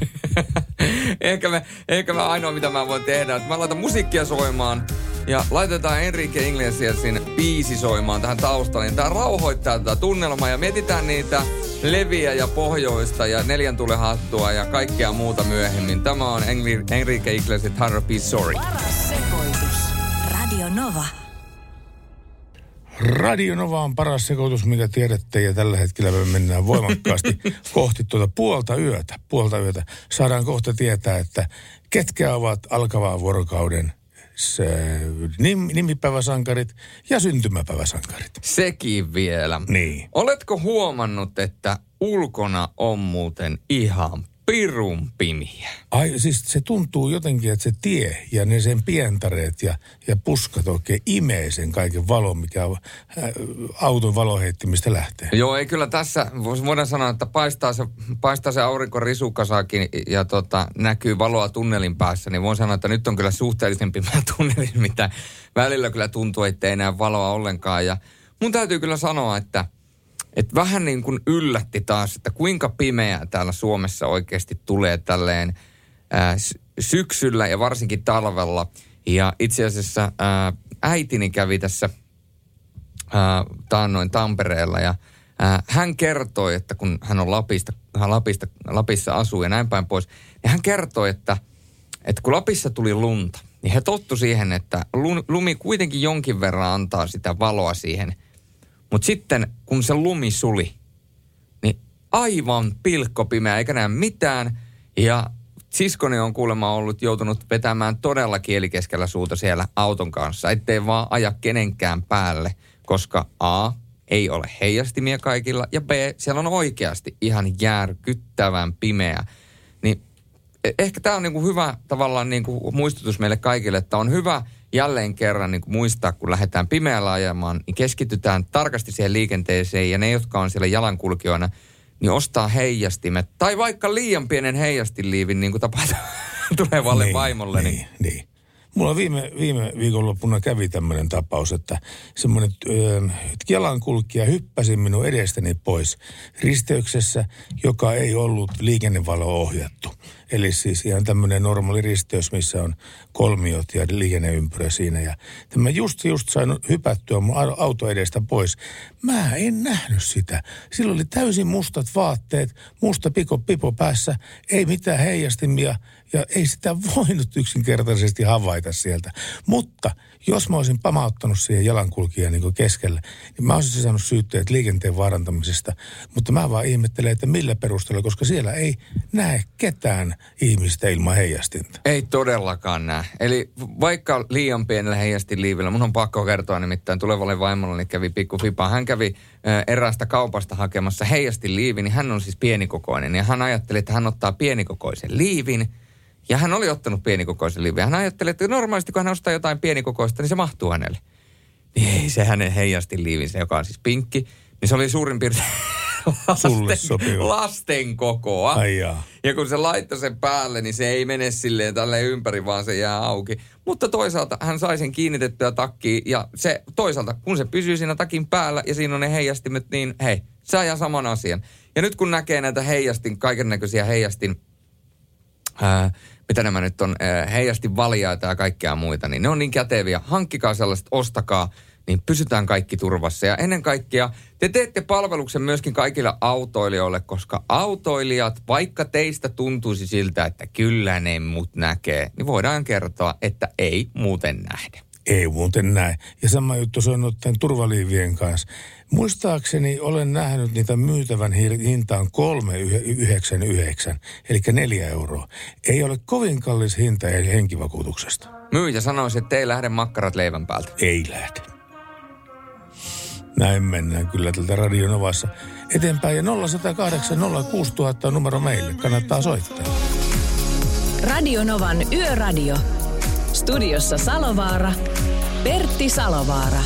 ehkä, me, ehkä mä ainoa, mitä mä voin tehdä, että mä laitan musiikkia soimaan ja laitetaan Enrique Iglesiasin biisi soimaan tähän taustalle. Niin tää rauhoittaa tätä tunnelmaa ja mietitään niitä leviä ja pohjoista ja neljän tulen hattua ja kaikkea muuta myöhemmin. Tämä on Enrique Iglesias Hard Be Sorry. Paras sekoitus. Radio Nova. Radio Nova on paras sekoitus, mikä tiedätte, ja tällä hetkellä me mennään voimakkaasti kohti tuota puolta yötä. Puolta yötä. Saadaan kohta tietää, että ketkä ovat alkavaa vuorokauden se, nim, nimipäiväsankarit ja syntymäpäiväsankarit. Sekin vielä. Niin. Oletko huomannut, että ulkona on muuten ihan pirun pimiä? Ai, siis se tuntuu jotenkin, että se tie ja ne sen pientareet ja, ja puskat oikein imee sen kaiken valon, mikä on, ä, auton valoheittimistä lähtee. Joo, ei kyllä tässä, voidaan sanoa, että paistaa se, paistaa se aurinko risukasaakin ja tota, näkyy valoa tunnelin päässä, niin voin sanoa, että nyt on kyllä suhteellisen pimeä tunneli, mitä välillä kyllä tuntuu, että ei näe valoa ollenkaan. Ja mun täytyy kyllä sanoa, että, että vähän niin kuin yllätti taas, että kuinka pimeää täällä Suomessa oikeasti tulee tälleen ää, sy- syksyllä ja varsinkin talvella. Ja itse asiassa ää, äitini kävi tässä taannoin Tampereella ja Ää, hän kertoi, että kun hän on Lapista, hän Lapista, Lapissa asuu ja näin päin pois, niin hän kertoi, että, että kun Lapissa tuli lunta, niin he tottu siihen, että lumi kuitenkin jonkin verran antaa sitä valoa siihen. Mutta sitten kun se lumi suli, niin aivan pilkkopimeä, eikä näe mitään. Ja siskoni on kuulemma ollut joutunut vetämään todella kielikeskellä suuta siellä auton kanssa, ettei vaan aja kenenkään päälle, koska A, ei ole heijastimia kaikilla, ja B, siellä on oikeasti ihan järkyttävän pimeä. Niin e, ehkä tämä on niinku hyvä tavallaan niinku muistutus meille kaikille, että on hyvä jälleen kerran niinku muistaa, kun lähdetään pimeällä ajamaan, niin keskitytään tarkasti siihen liikenteeseen, ja ne, jotka on siellä jalankulkijoina, niin ostaa heijastimet, tai vaikka liian pienen heijastiliivin, niin kuin tapahtuu tulevalle niin, vaimolle. Niin, niin. niin. Mulla viime, viime viikonloppuna kävi tämmöinen tapaus, että semmoinen jalankulkija hyppäsi minun edestäni pois risteyksessä, joka ei ollut liikennevalo ohjattu. Eli siis ihan tämmöinen normaali risteys, missä on kolmiot ja liikenneympyrä siinä. Ja tämä just, just sain hypättyä mun auto edestä pois. Mä en nähnyt sitä. Silloin oli täysin mustat vaatteet, musta piko pipo päässä, ei mitään heijastimia ja ei sitä voinut yksinkertaisesti havaita sieltä. Mutta jos mä olisin pamauttanut siihen jalankulkijan niin keskelle, niin mä olisin saanut syytteet liikenteen vaarantamisesta. Mutta mä vaan ihmettelen, että millä perusteella, koska siellä ei näe ketään ihmistä ilman heijastinta. Ei todellakaan näe. Eli vaikka liian pienellä heijastiliivillä, mun on pakko kertoa nimittäin tulevalle vaimolle, niin kävi pikku fipa. Hän kävi eräästä kaupasta hakemassa heijastiliivin, niin hän on siis pienikokoinen. Ja hän ajatteli, että hän ottaa pienikokoisen liivin – ja hän oli ottanut pienikokoisen liivin. Hän ajatteli, että normaalisti kun hän ostaa jotain pienikokoista, niin se mahtuu hänelle. Niin ei se hänen heijasti liivinsä, joka on siis pinkki. Niin se oli suurin piirtein lasten, lasten kokoa. Ai ja kun se laittoi sen päälle, niin se ei mene silleen tälle ympäri, vaan se jää auki. Mutta toisaalta hän sai sen kiinnitettyä takkiin ja se toisaalta, kun se pysyy siinä takin päällä ja siinä on ne heijastimet, niin hei, se ajaa saman asian. Ja nyt kun näkee näitä heijastin, kaiken näköisiä heijastin ää, mitä nämä nyt on, heijasti valjaita ja kaikkea muita, niin ne on niin käteviä. Hankkikaa sellaiset, ostakaa, niin pysytään kaikki turvassa. Ja ennen kaikkea te teette palveluksen myöskin kaikille autoilijoille, koska autoilijat, vaikka teistä tuntuisi siltä, että kyllä ne mut näkee, niin voidaan kertoa, että ei muuten nähdä. Ei muuten näin. Ja sama juttu se on turvaliivien kanssa. Muistaakseni olen nähnyt niitä myytävän hintaan 3,99, eli 4 euroa. Ei ole kovin kallis hinta henkivakuutuksesta. Myyjä sanoisi, että ei lähde makkarat leivän päältä. Ei lähde. Näin mennään kyllä tältä Radionovassa eteenpäin. Ja 0108 06000 on numero meille. Kannattaa soittaa. Radionovan Yöradio. Studiossa Salovaara. Pertti Salovaara.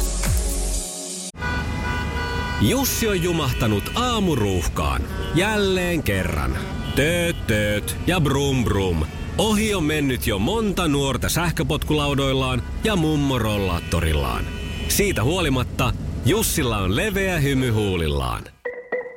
Jussi on jumahtanut aamuruuhkaan. Jälleen kerran. Tööt, tööt ja brum brum. Ohi on mennyt jo monta nuorta sähköpotkulaudoillaan ja mummorollaattorillaan. Siitä huolimatta Jussilla on leveä hymy huulillaan.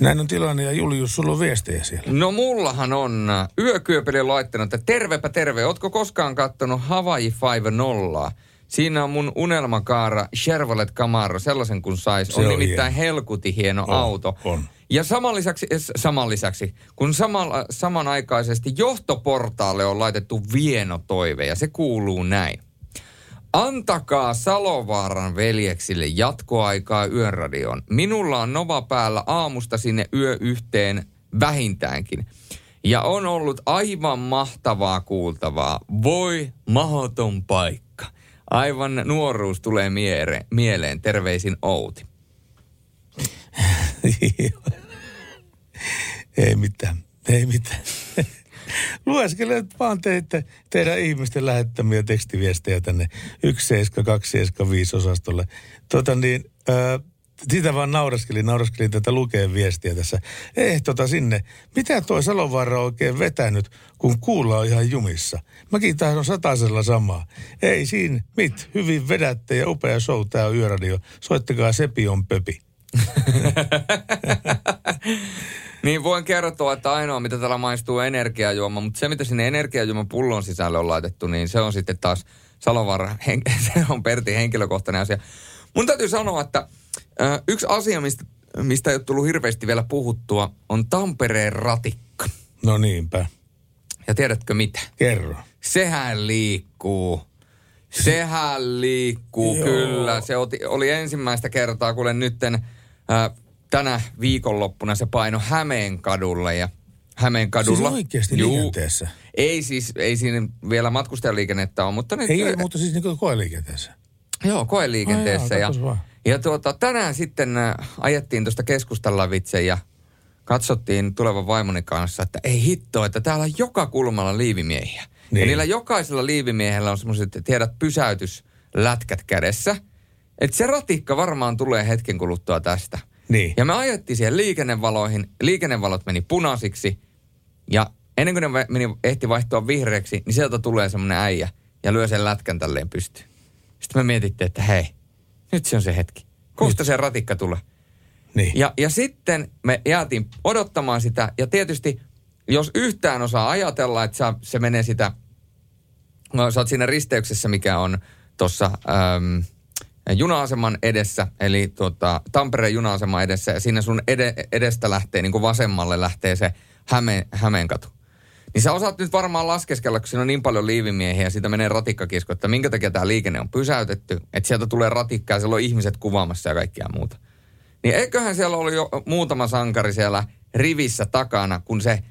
Näin on tilanne ja Julius, sulla on viestejä siellä. No mullahan on yökyöpeli laittanut, että tervepä terve. Ootko koskaan kattonut Hawaii 5.0? Siinä on mun unelmakaara Chevrolet Camaro, sellaisen kun sais. On, on nimittäin hieno. helkuti hieno on, auto. On. Ja saman lisäksi, saman lisäksi kun samalla, samanaikaisesti johtoportaalle on laitettu vienotoive ja se kuuluu näin. Antakaa Salovaaran veljeksille jatkoaikaa yönradioon. Minulla on Nova päällä aamusta sinne yö yhteen vähintäänkin. Ja on ollut aivan mahtavaa kuultavaa. Voi mahoton paikka. Aivan nuoruus tulee miere, mieleen. Terveisin Outi. ei mitään, ei mitään. Lueskele vaan teitte teidän ihmisten lähettämiä tekstiviestejä tänne 17275 osastolle. Tota niin, äh, sitä vaan nauraskelin, nauraskelin tätä lukeen viestiä tässä. Eh, tota sinne. Mitä toi Salovaara on oikein vetänyt, kun kuulla on ihan jumissa? Mäkin tahdon satasella samaa. Ei siinä, mit, hyvin vedätte ja upea show tää on Yöradio. Soittakaa Sepi on Pöpi. Niin voin kertoa, että ainoa mitä täällä maistuu energiajuoma, mutta se mitä sinne energiajuoman pullon sisälle on laitettu, niin se on sitten taas Salovaara, se on Pertin henkilökohtainen asia. Mun täytyy sanoa, että yksi asia, mistä, mistä ei ole tullut hirveästi vielä puhuttua, on Tampereen ratikka. No niinpä. Ja tiedätkö mitä? Kerro. Sehän liikkuu. Sehän liikkuu, Joo. kyllä. Se oli ensimmäistä kertaa, kun nytten äh, tänä viikonloppuna se paino Hämeenkadulle ja Hämeenkadulla. Siis oikeasti Juu. liikenteessä? Ei siis, ei siinä vielä matkustajaliikennettä ole, mutta nyt, Ei, ei, mutta siis niin koeliikenteessä. Joo, koeliikenteessä. Ai ja, jaa, vaan. ja tuota, tänään sitten äh, ajettiin tuosta keskustalla vitse ja katsottiin tulevan vaimoni kanssa, että ei hitto, että täällä on joka kulmalla liivimiehiä. Niin. Ja niillä jokaisella liivimiehellä on semmoiset, tiedät, pysäytyslätkät kädessä. Että se ratikka varmaan tulee hetken kuluttua tästä. Niin. Ja me ajettiin siihen liikennevaloihin, liikennevalot meni punaisiksi ja ennen kuin ne meni, ehti vaihtua vihreäksi, niin sieltä tulee semmoinen äijä ja lyö sen lätkän tälleen pystyyn. Sitten me mietittiin, että hei, nyt se on se hetki. Kosta se ratikka tulee. Niin. Ja, ja sitten me jäätiin odottamaan sitä ja tietysti jos yhtään osaa ajatella, että sä, se menee sitä, no, sä oot siinä risteyksessä, mikä on tuossa ähm, juna-aseman edessä, eli tuota, Tampereen juna-aseman edessä, ja siinä sun ede, edestä lähtee, niin kuin vasemmalle lähtee se Häme, Hämeenkatu. Niin sä osaat nyt varmaan laskeskella, kun siinä on niin paljon liivimiehiä ja siitä menee ratikkakisko, että minkä takia tämä liikenne on pysäytetty, että sieltä tulee ratikkaa ja siellä on ihmiset kuvaamassa ja kaikkea muuta. Niin eiköhän siellä oli jo muutama sankari siellä rivissä takana, kun se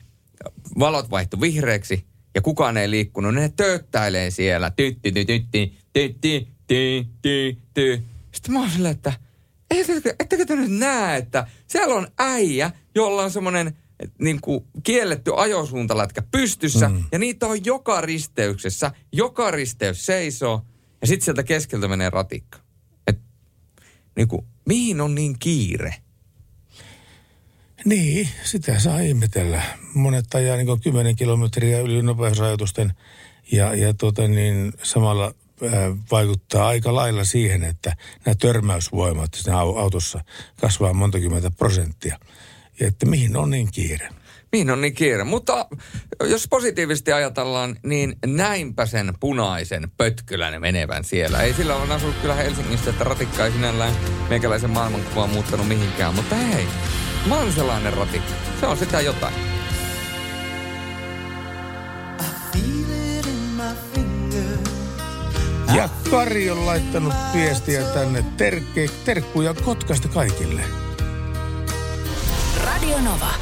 valot vaihtui vihreäksi ja kukaan ei liikkunut. Ne tööttäilee siellä. Tytti, tytti, tytti, tytti, ty, ty, ty. Sitten mä oon silleen, että ettekö, ettekö te nyt näe, että siellä on äijä, jolla on semmoinen niin kuin kielletty ajosuuntalätkä pystyssä mm. ja niitä on joka risteyksessä. Joka risteys seisoo ja sitten sieltä keskeltä menee ratikka. Et, niin kuin, mihin on niin kiire? Niin, sitä saa ihmetellä. Monet ajaa niin 10 kilometriä yli nopeusrajoitusten ja, ja tota niin, samalla vaikuttaa aika lailla siihen, että nämä törmäysvoimat siinä au- autossa kasvaa monta kymmentä prosenttia. Ja että mihin on niin kiire? Mihin on niin kiire? Mutta jos positiivisesti ajatellaan, niin näinpä sen punaisen pötkylän menevän siellä. Ei sillä ole asunut kyllä Helsingissä, että ratikka ei sinällään meikäläisen maailmankuvaa muuttanut mihinkään. Mutta hei, manselainen ratikka. Se on sitä jotain. Ja Kari on laittanut viestiä tänne. Terkke, terkkuja Kotkasta kaikille. Radio Nova.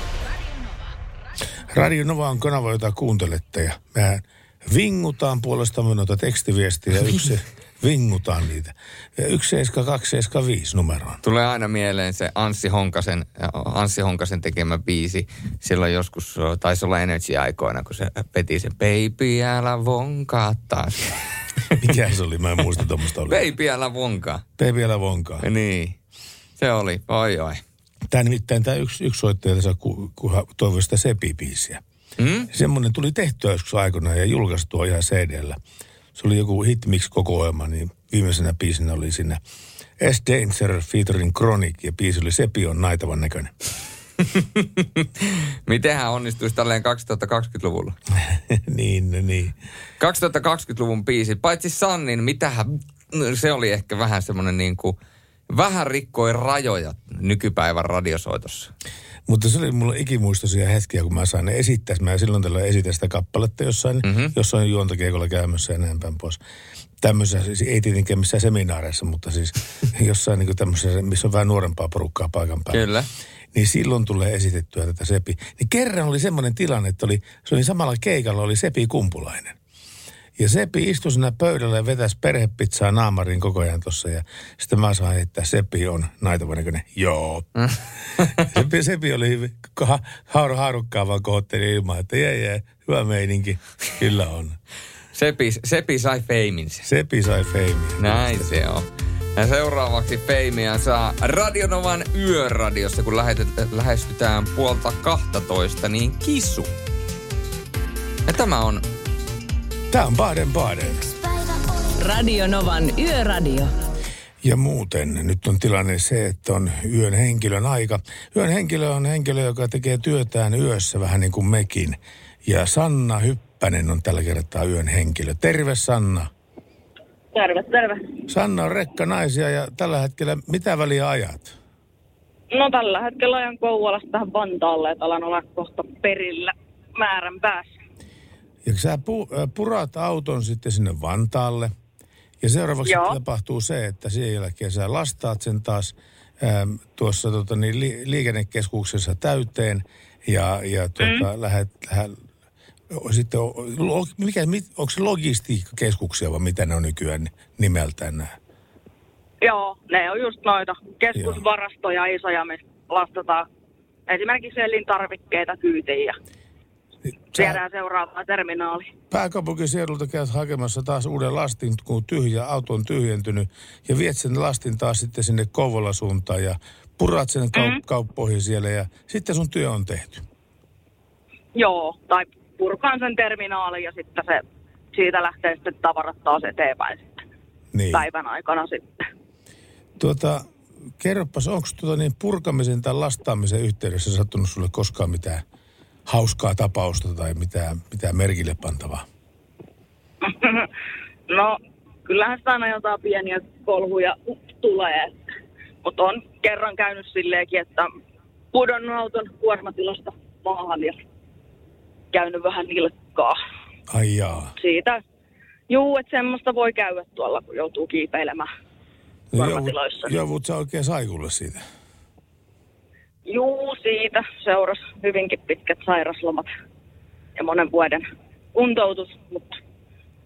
Radio Nova on kanava, jota kuuntelette ja mehän vingutaan puolestamme noita tekstiviestejä. Yksi, vingutaan niitä. Ja 17275 numeroon. Tulee aina mieleen se Anssi Honkasen, Anssi Honkasen tekemä biisi. Silloin joskus taisi olla Energy-aikoina, kun se peti se Baby, älä vonkaa taas. Mikä se oli? Mä en muista tuommoista oli. Baby, älä vonkaa. Baby älä vonkaa. Niin. Se oli, oi oi. Tämä nimittäin tämä yksi, yksi soittaja tässä ku, ku, toivoi sitä Sepi-biisiä. Hmm? Semmoinen tuli tehtyä joskus aikoinaan ja julkaistua ihan CD-llä. Se oli joku Hitmix-kokoelma, niin viimeisenä biisinä oli siinä S. Danger featuring Chronic ja biisi oli Sepi on naitavan näköinen. Miten hän onnistuisi tälleen 2020-luvulla? niin, no niin. 2020-luvun biisi, paitsi Sannin, mitähän, se oli ehkä vähän semmoinen niin kuin, vähän rikkoi rajoja nykypäivän radiosoitossa. Mutta se oli mulla ikimuistoisia hetkiä, kun mä sain ne esittää. Mä silloin tällöin esitän sitä kappaletta jossain, mm-hmm. jossain juontokeikolla käymässä ja näin päin pois. Tämmöisessä, siis ei tietenkään missään seminaareissa, mutta siis jossain niin tämmöisessä, missä on vähän nuorempaa porukkaa paikan päällä. Kyllä. Niin silloin tulee esitettyä tätä Sepi. Niin kerran oli semmoinen tilanne, että oli, se oli samalla keikalla oli Sepi Kumpulainen. Ja Sepi istui siinä pöydällä ja vetäisi perhepizzaa naamariin koko ajan tuossa. Ja sitten mä sain, että Sepi on naitavan näköinen. Joo. Sepi, Sepi oli ha, hauru, haarukkaa vaan kohotteli ilman, että jee, jee, hyvä meininki. Kyllä on. Sepi, Sepi sai feiminsa. Sepi sai feimiä. Näin se on. Ja seuraavaksi feimiä saa Radionovan yöradiossa, kun lähetet- lähestytään puolta 12, niin kisu. Ja tämä on Tää on Baden Baden. Radio Novan Yöradio. Ja muuten, nyt on tilanne se, että on yön henkilön aika. Yön henkilö on henkilö, joka tekee työtään yössä vähän niin kuin mekin. Ja Sanna Hyppänen on tällä kertaa yön henkilö. Terve Sanna. Terve, terve. Sanna on rekka naisia ja tällä hetkellä mitä väliä ajat? No tällä hetkellä ajan Kouvolasta tähän Vantaalle, että alan olla kohta perillä määrän päässä. Ja sä pu, äh, purat auton sitten sinne Vantaalle. Ja seuraavaksi Joo. tapahtuu se, että sen jälkeen sä lastaat sen taas ähm, tuossa tota, niin, li, liikennekeskuksessa täyteen. Ja, ja tuota, mm. lähet, lähet, sitten, mikä, onko se logistiikkakeskuksia vai mitä ne on nykyään nimeltään nämä? Joo, ne on just noita keskusvarastoja isoja, missä lastataan esimerkiksi elintarvikkeita kyytiin ja Niin, sä viedään seuraavaan terminaaliin. pääkaupunkiseudulta käyt hakemassa taas uuden lastin, kun tyhjä auto on tyhjentynyt. Ja viet sen lastin taas sitten sinne Kouvola suuntaan ja purat sen kaup- Mm. kauppoihin siellä ja sitten sun työ on tehty. Joo, tai purkaan sen terminaaliin ja sitten se, siitä lähtee sitten tavarat taas eteenpäin sitten Niin. päivän aikana sitten. Tuota, kerropas, onko tuota niin purkamisen tai lastaamisen yhteydessä sattunut sulle koskaan mitään hauskaa tapausta tai mitään, mitään merkille pantavaa? no, kyllähän sitä aina jotain pieniä kolhuja tulee. Mutta on kerran käynyt silleenkin, että pudonnut auton kuormatilasta maahan ja käynyt vähän nilkkaa Ai jaa. siitä. Juu, että semmoista voi käydä tuolla, kun joutuu kiipeilemään No, kuormatiloissa. joudut- sä oikein saikulle siitä. Juu, siitä seurasi hyvinkin pitkät sairaslomat ja monen vuoden kuntoutus, mutta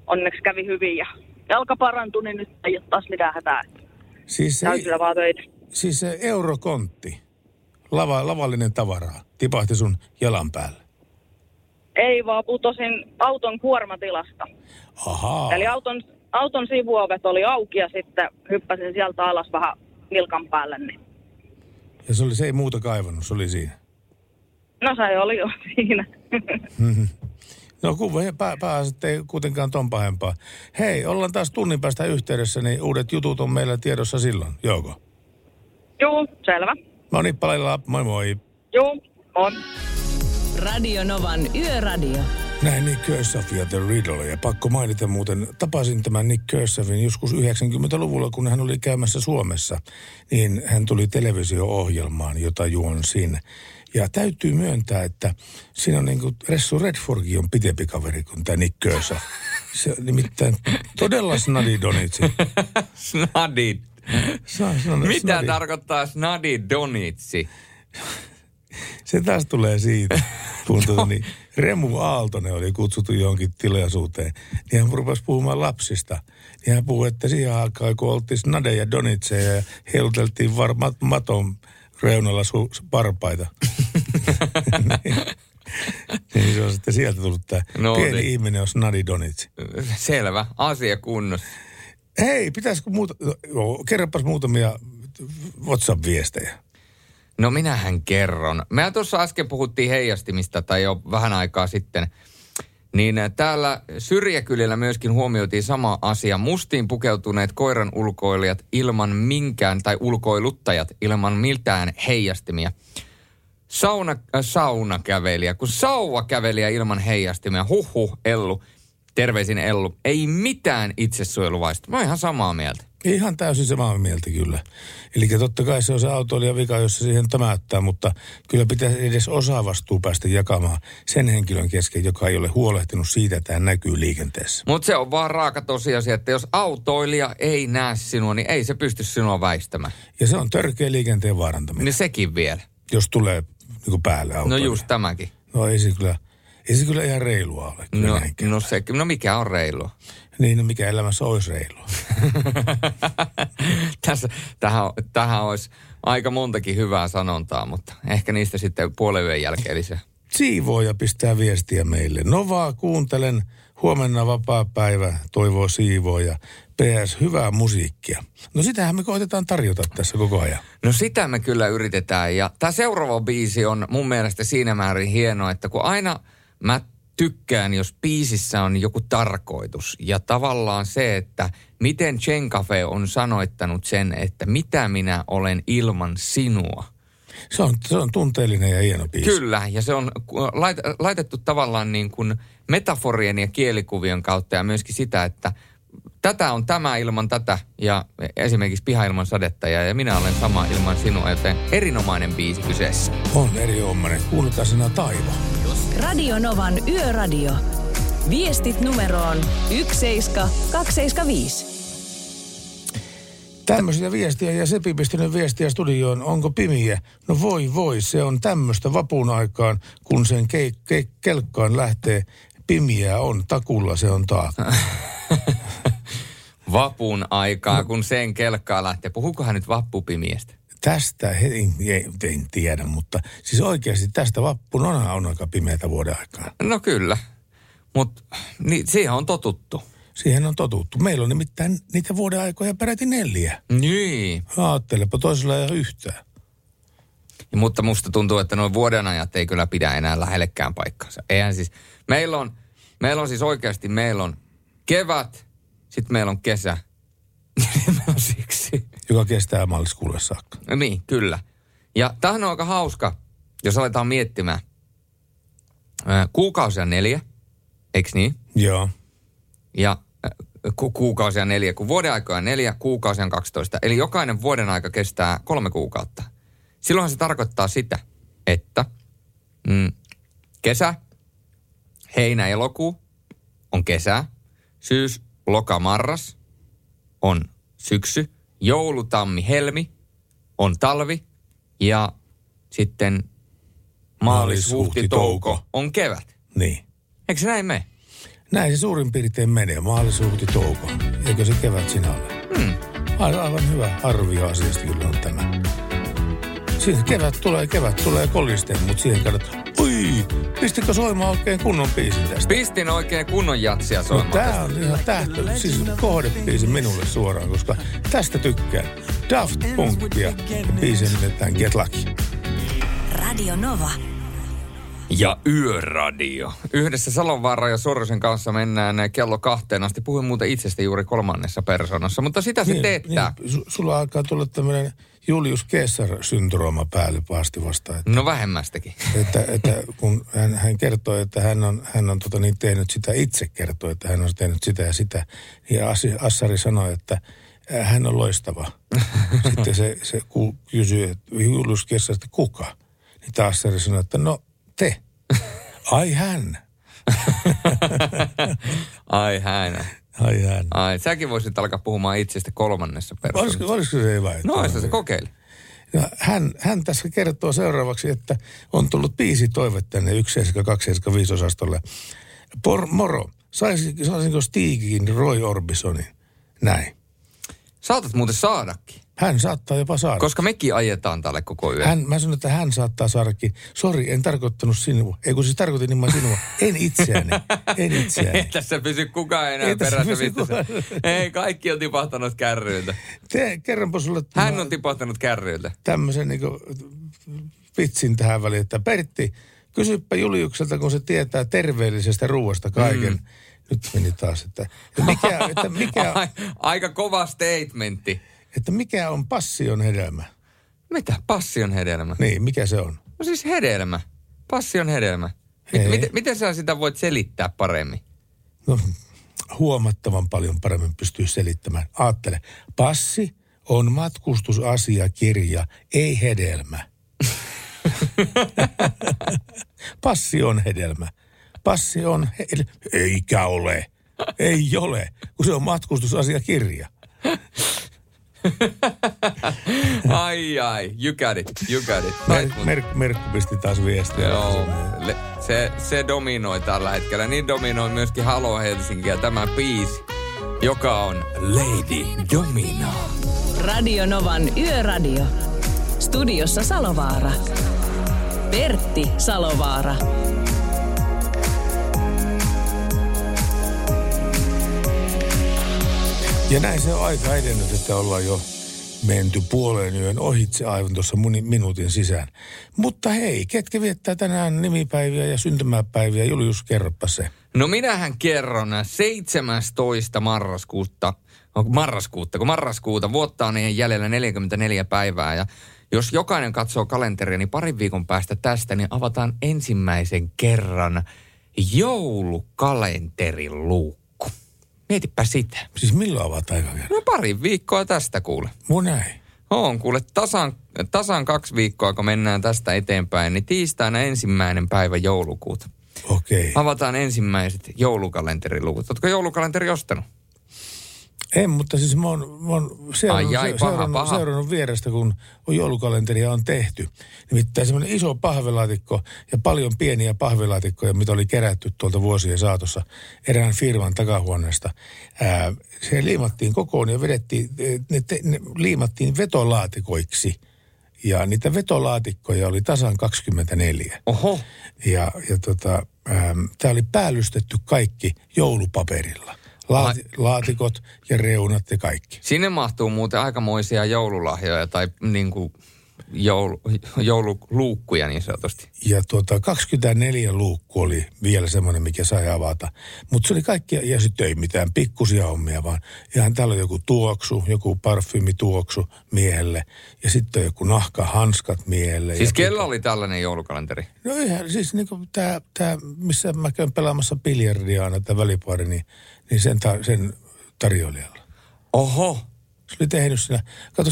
onneksi kävi hyvin ja jalka parantui, niin nyt ei ole taas mitään hätää. Siis se, Täysillä vaan töitä. siis se eurokontti, lava, lavallinen tavaraa, tipahti sun jalan päälle. Ei vaan putosin auton kuormatilasta. Ahaa. Eli auton, auton sivuovet oli auki ja sitten hyppäsin sieltä alas vähän nilkan päälle. Niin. Ja se, oli, se ei muuta kaivannut, se oli siinä. No se oli jo siinä. No kun pää, pää ei kuitenkaan ton pahempaa. Hei, ollaan taas tunnin päästä yhteydessä, niin uudet jutut on meillä tiedossa silloin. Joko? Juu, selvä. No niin, palilla, moi moi. Juu, on. Radio Novan Yöradio. Näin Nick Kershaw ja The Riddle. Ja pakko mainita muuten, tapasin tämän Nick Kershavin joskus 90-luvulla, kun hän oli käymässä Suomessa. Niin hän tuli televisio-ohjelmaan, jota juonsin. Ja täytyy myöntää, että siinä on niin kuin Ressu Redforgi on pitempi kaveri kuin tämä Nick Kershaw. Se on nimittäin todella snadi donitsi. snadi. Mitä snadi. tarkoittaa snadi donitsi? Se taas tulee siitä, kun tuota, niin, Remu Aaltonen oli kutsuttu johonkin tilaisuuteen. Niin hän rupesi puhumaan lapsista. Niin hän puhui, että siihen aikaan, kun oltiin Snade ja Donitseja ja heiluteltiin var, mat, maton reunalla su, parpaita. niin se on sitten sieltä tullut tämä No pieni niin. ihminen on Snadi Donitsi. Selvä, asia kunnossa. Hei, pitäisikö muuta, no, kerropas muutamia WhatsApp-viestejä. No minähän kerron. Me tuossa äsken puhuttiin heijastimista tai jo vähän aikaa sitten. Niin äh, täällä syrjäkylillä myöskin huomioitiin sama asia. Mustiin pukeutuneet koiran ulkoilijat ilman minkään, tai ulkoiluttajat ilman miltään heijastimia. Sauna, äh, saunakävelijä, kun sauvakävelijä ilman heijastimia. Huhhuh, Ellu. Terveisin Ellu. Ei mitään itsesuojeluvaista. Mä oon ihan samaa mieltä. Ihan täysin samaa mieltä kyllä. Eli totta kai se on se autoilija vika, jos se siihen tämäyttää, mutta kyllä pitäisi edes osa vastuu päästä jakamaan sen henkilön kesken, joka ei ole huolehtinut siitä, että hän näkyy liikenteessä. Mutta se on vaan raaka tosiasia, että jos autoilija ei näe sinua, niin ei se pysty sinua väistämään. Ja se on törkeä liikenteen vaarantaminen, Niin sekin vielä. jos tulee niin päälle No autoilija. just tämäkin. No ei se kyllä, ei se kyllä ihan reilua ole. Kyllä No, no, se, no mikä on reilua? Niin, no mikä elämässä olisi reilua. Tässä, tähän, tähän olisi aika montakin hyvää sanontaa, mutta ehkä niistä sitten puolen yön jälkeen lisää. Siivooja pistää viestiä meille. Novaa kuuntelen huomenna vapaa päivä, toivoo siivoja. PS, hyvää musiikkia. No sitähän me koitetaan tarjota tässä koko ajan. No sitä me kyllä yritetään ja tämä seuraava biisi on mun mielestä siinä määrin hieno, että kun aina mä tykkään, jos biisissä on joku tarkoitus ja tavallaan se, että miten Chen Cafe on sanoittanut sen, että mitä minä olen ilman sinua. Se on, se on tunteellinen ja hieno biisi. Kyllä, ja se on lait- laitettu tavallaan niin kuin metaforien ja kielikuvien kautta ja myöskin sitä, että tätä on tämä ilman tätä ja esimerkiksi piha ilman sadetta ja, ja minä olen sama ilman sinua, joten erinomainen biisi kyseessä. On erinomainen. Kuunneltaan sana taiva. Radio Novan Yöradio. Viestit numeroon 17275. Tämmöisiä viestiä ja Sepi pistänyt viestiä studioon, onko pimiä? No voi voi, se on tämmöistä vapun aikaan, kun sen ke- ke- kelkkaan lähtee. Pimiä on, takulla se on taakka. Vapun aikaa, kun sen kelkkaa lähtee. Puhuukohan nyt vappupimiestä? Tästä en, en, tiedä, mutta siis oikeasti tästä vappun on, on aika pimeätä vuoden aikaa. No kyllä, mutta niin, siihen on totuttu. Siihen on totuttu. Meillä on nimittäin niitä vuoden aikoja peräti neljä. Niin. Ajattelepa, toisella ei ole yhtään. Ja, mutta musta tuntuu, että nuo vuodenajat ei kyllä pidä enää lähellekään paikkansa. Eihän siis, meillä on, meillä on siis oikeasti, meillä on kevät, sitten meillä on kesä. meillä on siksi. Joka kestää maaliskuulle saakka. No niin, kyllä. Ja tämähän on aika hauska, jos aletaan miettimään. Ää, Kuukausia neljä, eikö niin? Joo. Ja ku, kuukausia neljä, kun vuoden aikaa neljä, kuukausia on 12. Eli jokainen vuoden aika kestää kolme kuukautta. Silloinhan se tarkoittaa sitä, että mm, kesä, heinä, elokuu on kesä, syys, loka, marras on syksy, joulu, tammi, helmi on talvi ja sitten maalis, huhti, touko on kevät. Niin. Eikö se näin mene? Näin se suurin piirtein menee. Maalisuhti touko. Eikö se kevät sinä ole? Hmm. Aivan, hyvä arvio asiasta kyllä on tämä. Siis kevät tulee, kevät tulee kolisten, mutta siihen oi, pistikö soimaan oikein kunnon biisin tästä? Pistin oikein kunnon jatsia No, soimaan. tää on ihan tähtö, siis kohdebiisi minulle suoraan, koska tästä tykkään. Daft Punkia ja biisi nimeltään Get Lucky. Radio Nova. Ja Yöradio. Yhdessä Salonvaara ja Sorsen kanssa mennään kello kahteen asti. Puhuin muuten itsestä juuri kolmannessa persoonassa, mutta sitä se teettää. Niin, su- sulla alkaa tulla tämmöinen Julius Caesar-syndrooma päälle pahasti vastaan. Että, No vähemmästäkin. että, että kun hän, hän kertoi, että hän on, hän on tota niin tehnyt sitä, itse kertoi, että hän on tehnyt sitä ja sitä. Ja Assari sanoi, että äh, hän on loistava. Sitten se, se kysyi, että Julius Caesar, että kuka? Niin taas Assari sanoi, että no te. Ai hän. Ai hän. Ai hän. Ai, säkin voisit alkaa puhumaan itsestä kolmannessa persoonassa. Olisiko, olisiko se hyvä? No, sitä se kokeili. Ja hän, hän tässä kertoo seuraavaksi, että on tullut viisi toive tänne 1 2 5 osastolle. Por, moro, saisi, saisinko Stigin Roy Orbisonin? Näin. Saatat muuten saadakin, Hän saattaa jopa saada. koska mekin ajetaan tälle koko yön. Hän, mä sanon, että hän saattaa saadakin. Sori, en tarkoittanut sinua. Ei kun siis tarkoitin nimenomaan sinua. En itseäni. En Ei itseäni. tässä pysy kukaan enää Ei perässä kukaan. Ei, kaikki on tipahtanut kärryiltä. Te, kerronpa sulle Hän on tipahtanut kärryiltä. tämmöisen niin vitsin tähän väliin, että Pertti, kysyppä Juliukselta, kun se tietää terveellisestä ruoasta kaiken. Mm. Nyt meni taas, että, että, mikä, että, mikä, Ai, aika kova statementti. Että mikä on passion hedelmä? Mitä? Passion hedelmä. Niin, mikä se on? No siis hedelmä. Passion hedelmä. Miten, miten sä sitä voit selittää paremmin? No, huomattavan paljon paremmin pystyy selittämään. Aattele, passi on matkustusasiakirja, ei hedelmä. Passi on hedelmä. Passi on hedelmä. Eikä ole. Ei ole, kun se on matkustusasiakirja. Ai ai, you got it, you got it. Mer- Mer- Merkku pisti taas viestiä. Joo, le- se, se dominoi tällä hetkellä. Niin dominoi myöskin Halo Helsinki ja tämä biisi, joka on Lady Domino. Radio Novan Yöradio. Studiossa Salovaara. Pertti Salovaara. Ja näin se on aika edennyt, että ollaan jo menty puoleen yön ohitse aivan tuossa minuutin sisään. Mutta hei, ketkä viettää tänään nimipäiviä ja syntymäpäiviä? Julius, kerropa se. No minähän kerron 17. marraskuuta, onko marraskuuta, kun marraskuuta vuotta on niihin jäljellä 44 päivää ja jos jokainen katsoo kalenteria, niin parin viikon päästä tästä, niin avataan ensimmäisen kerran joulukalenterin luukku. Mietipä sitä. Siis milloin avataan aika kerran? No pari viikkoa tästä kuule. Mun näin. On kuule tasan, tasan kaksi viikkoa, kun mennään tästä eteenpäin, niin tiistaina ensimmäinen päivä joulukuuta. Okei. Okay. Avataan ensimmäiset joulukalenteriluvut. Oletko joulukalenteri ostanut? En, mutta siis mä oon, mä oon seurannut, Ai, ai, paha, seurannut, paha. seurannut vierestä, kun joulukalenteria on tehty. Nimittäin semmoinen iso pahvelaatikko ja paljon pieniä pahvelaatikkoja, mitä oli kerätty tuolta vuosien saatossa erään firman takahuoneesta. Ää, se liimattiin kokoon ja vedettiin, ne, te, ne liimattiin vetolaatikoiksi. Ja niitä vetolaatikkoja oli tasan 24. Oho. Ja, ja tota, tämä oli päällystetty kaikki joulupaperilla. Laati, laatikot ja reunat ja kaikki. Sinne mahtuu muuten aikamoisia joululahjoja tai niin kuin joulu, joululuukkuja niin sanotusti. Ja tuota, 24 luukku oli vielä semmoinen, mikä sai avata. Mutta se oli kaikki, ja sitten ei mitään pikkusia hommia, vaan ihan täällä on joku tuoksu, joku parfyymituoksu miehelle. Ja sitten joku nahkahanskat miehelle. Siis kello oli tällainen joulukalenteri? No ihan, siis niin tämä, tämä, missä mä käyn pelaamassa biljardia aina, tämä välipuoli, niin, niin sen, tar- sen tarjoilijalla. Oho. Se oli tehnyt siinä, kato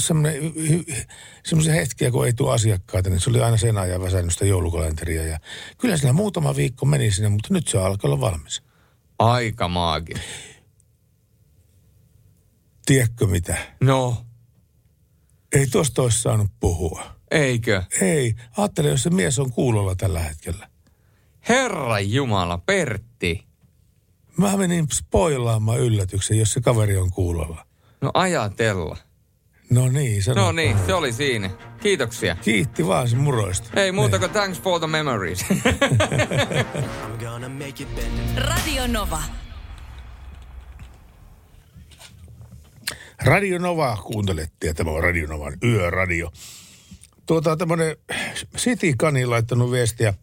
semmoisia hetkiä, kun ei tule asiakkaita, niin se oli aina sen ajan väsännyt sitä joulukalenteria. Ja kyllä siinä muutama viikko meni sinne, mutta nyt se alkaa olla valmis. Aika maagi. Tiedätkö mitä? No, Ei tuosta olisi saanut puhua. eikö? Ei. Ajattele, jos se mies on kuulolla tällä hetkellä. Herra Jumala, Pertti. Mä menin spoilaamaan yllätyksen, jos se kaveri on kuulolla. No ajatella. No niin, sano. No niin, se oli siinä. Kiitoksia. Kiitti vaan sen muroista. Ei muuta kuin thanks for the memories. Radio Nova. Radio Nova kuuntelette ja tämä on Radio Novan yöradio. Tuota tämmönen City Kani laittanut viestiä.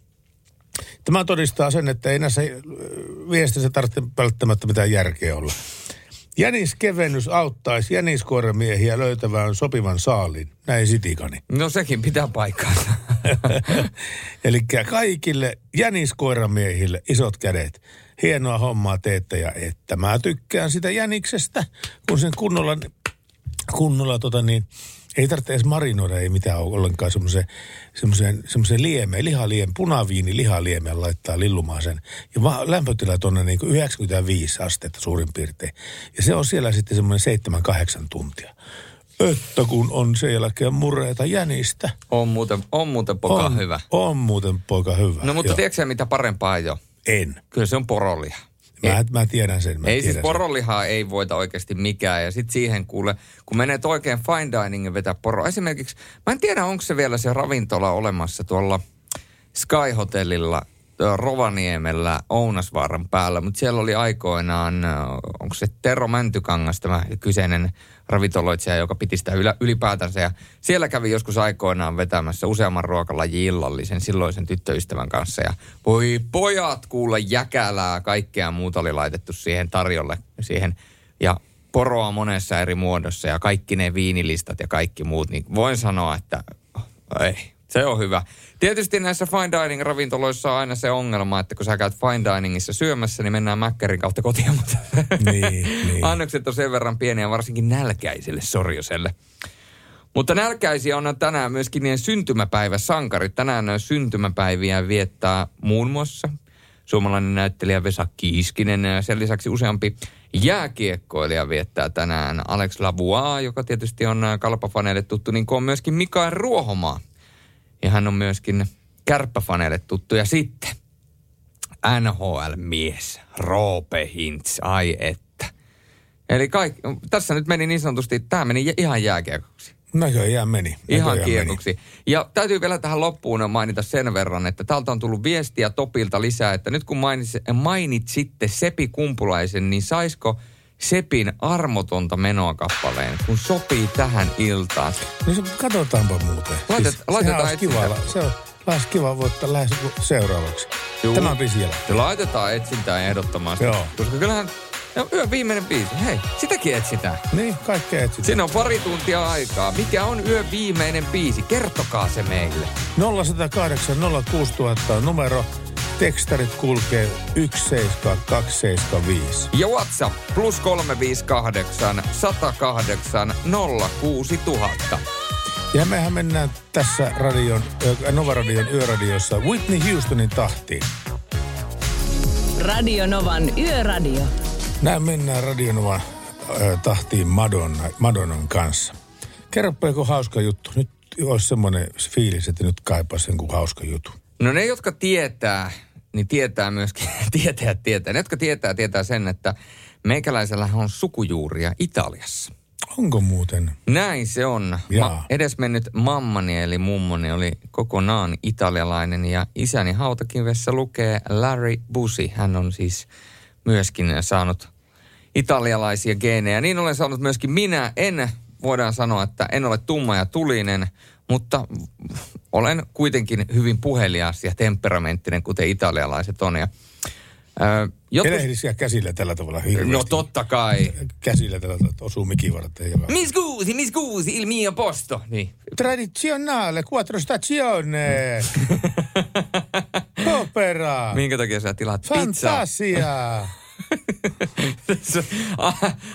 Tämä todistaa sen, että ei näissä viestissä tarvitse välttämättä mitään järkeä olla. Jäniskevennys auttaisi jäniskoiramiehiä löytämään sopivan saalin. Näin Sitikani. no sekin pitää paikkaansa. Eli kaikille jäniskoiramiehille isot kädet. Hienoa hommaa teette ja että mä tykkään sitä jäniksestä, kun sen kunnolla, kunnolla tota niin, ei tarvitse edes marinoida, ei mitään ole ollenkaan semmoisen, liemeen, lihaliem, punaviini lihaliemeen laittaa lillumaan sen. Ja va, lämpötila tuonne niin 95 astetta suurin piirtein. Ja se on siellä sitten semmoinen 7-8 tuntia. Että kun on sen jälkeen mureita jänistä. on muuten, on muuten poka on, hyvä. On muuten poika hyvä. No mutta Joo. tiedätkö mitä parempaa ei ole? En. Kyllä se on poroliha. Mä, mä tiedän sen. Mä ei tiedän siis sen. porolihaa ei voita oikeasti mikään. Ja sitten siihen kuule, kun menet oikein fine dining ja vetää poro. Esimerkiksi, mä en tiedä onko se vielä se ravintola olemassa tuolla Sky Hotellilla Rovaniemellä Ounasvaaran päällä, mutta siellä oli aikoinaan, onko se Tero Mäntykangas tämä kyseinen ravintoloitsija, joka piti sitä ylipäätänsä. Ja siellä kävi joskus aikoinaan vetämässä useamman ruokalaji illallisen silloisen tyttöystävän kanssa. Ja voi pojat kuulla jäkälää, kaikkea muuta oli laitettu siihen tarjolle siihen. Ja poroa monessa eri muodossa ja kaikki ne viinilistat ja kaikki muut, niin voin sanoa, että ei, se on hyvä. Tietysti näissä fine dining ravintoloissa on aina se ongelma, että kun sä käyt fine diningissa syömässä, niin mennään mäkkärin kautta kotiin, mutta Niin, niin. annokset on sen verran pieniä, varsinkin nälkäiselle sorjoselle. Mutta nälkäisiä on tänään myöskin niiden syntymäpäiväsankarit. Tänään on syntymäpäiviä viettää muun muassa suomalainen näyttelijä Vesa Kiiskinen. Ja sen lisäksi useampi jääkiekkoilija viettää tänään Alex Lavoie, joka tietysti on kalpafaneille tuttu, niin kuin on myöskin Mikael Ruohomaa. Ja hän on myöskin kärppäfaneille tuttu. Ja sitten NHL-mies Roope Hintz, ai että. Eli kaik, tässä nyt meni niin sanotusti, tämä meni jä- ihan jääkiekoksi. Näköjään meni. Ihan kiekoksi. Ja täytyy vielä tähän loppuun mainita sen verran, että täältä on tullut viestiä Topilta lisää, että nyt kun mainits, mainitsitte Sepi Kumpulaisen, niin saisiko Sepin armotonta menoa kappaleen, kun sopii tähän iltaan. No se, katsotaanpa muuten. Laitet- sehän laitetaan olisi kiva, se on, olisi kiva voittaa lähes seuraavaksi. Juu. Tämä biisi jälkeen. Ja laitetaan etsintään ehdottomasti. Joo. Koska kyllähän no, yön viimeinen biisi, hei, sitäkin etsitään. Niin, kaikkea etsitään. Siinä on pari tuntia aikaa. Mikä on yön viimeinen biisi? Kertokaa se meille. 0108 06000 on numero. Tekstarit kulkee 17275. Ja WhatsApp plus 358 108 06000. Ja mehän mennään tässä radion, äh, Nova-radion yöradiossa Whitney Houstonin tahtiin. Radio Novan Yöradio. Näin mennään Radionovan äh, tahtiin Madonna, Madonnan kanssa. Kerropa joku hauska juttu. Nyt olisi semmoinen fiilis, että nyt kaipaisi jonkun hauska juttu. No ne, jotka tietää, niin tietää myöskin, tietää, tietää. Ne, jotka tietää, tietää sen, että meikäläisellä on sukujuuria Italiassa. Onko muuten? Näin se on. Jaa. Ma, edesmennyt mammani eli mummoni oli kokonaan italialainen ja isäni hautakivessä lukee Larry Busi. Hän on siis myöskin saanut italialaisia geenejä. Niin olen saanut myöskin minä. En, voidaan sanoa, että en ole tumma ja tulinen, mutta olen kuitenkin hyvin puhelias ja temperamenttinen, kuten italialaiset on. Ja, ö, jotkut, Elehdisiä käsillä tällä tavalla hirveästi. no totta kai. Käsillä tällä tavalla, osuu mikivarteen. Joka... Mi scusi, mi scusi, il mio posto. Niin. Tradizionale, quattro stazione. Opera. Minkä takia sä tilaat pizzaa? Fantasia.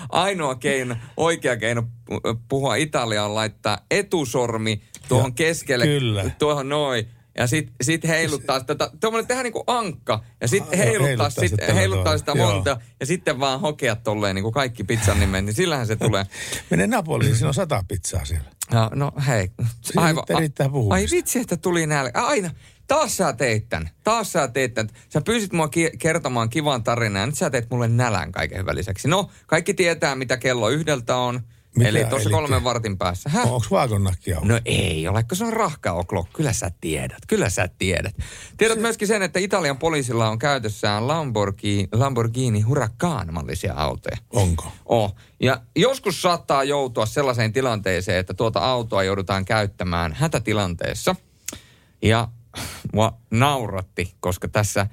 Ainoa keino, oikea keino pu- puhua Italiaa on laittaa etusormi tuohon Ja, keskelle, kyllä. tuohon noin. Ja sit, sit heiluttaa sitä, tuommoinen tehdään niin kuin ankka, ja sit Ah, joo, heiluttaa, heiluttaa sit, heiluttaa tavalla. sitä Joo. monta, ja sitten vaan hokea tolleen niin kuin kaikki pizzan nimen, niin sillähän se tulee. Mene Napoliin, siinä on sata pizzaa siellä. Ja, no hei, nyt riittää puhumista. Ai vitsi, että tuli nälkä. Aina, taas sä teit tän. Taas sä teit tän. Sä pyysit mua ki- kertomaan kivan tarinan ja nyt sä teet mulle nälän kaiken hyvän lisäksi. No, kaikki tietää, mitä kello yhdeltä on. Mitä? Eli tuossa kolmen vartin päässä. Häh? Onko vaakonnakki auki? No ei ole, kun se on rahka o'clock. Kyllä sä tiedät, kyllä sä tiedät. Tiedät myöskin sen, että Italian poliisilla on käytössään Lamborghini, Lamborghini Huracan-mallisia autoja. Onko? Oh. Ja joskus saattaa joutua sellaiseen tilanteeseen, että tuota autoa joudutaan käyttämään hätätilanteessa. Ja mua nauratti, koska tässä,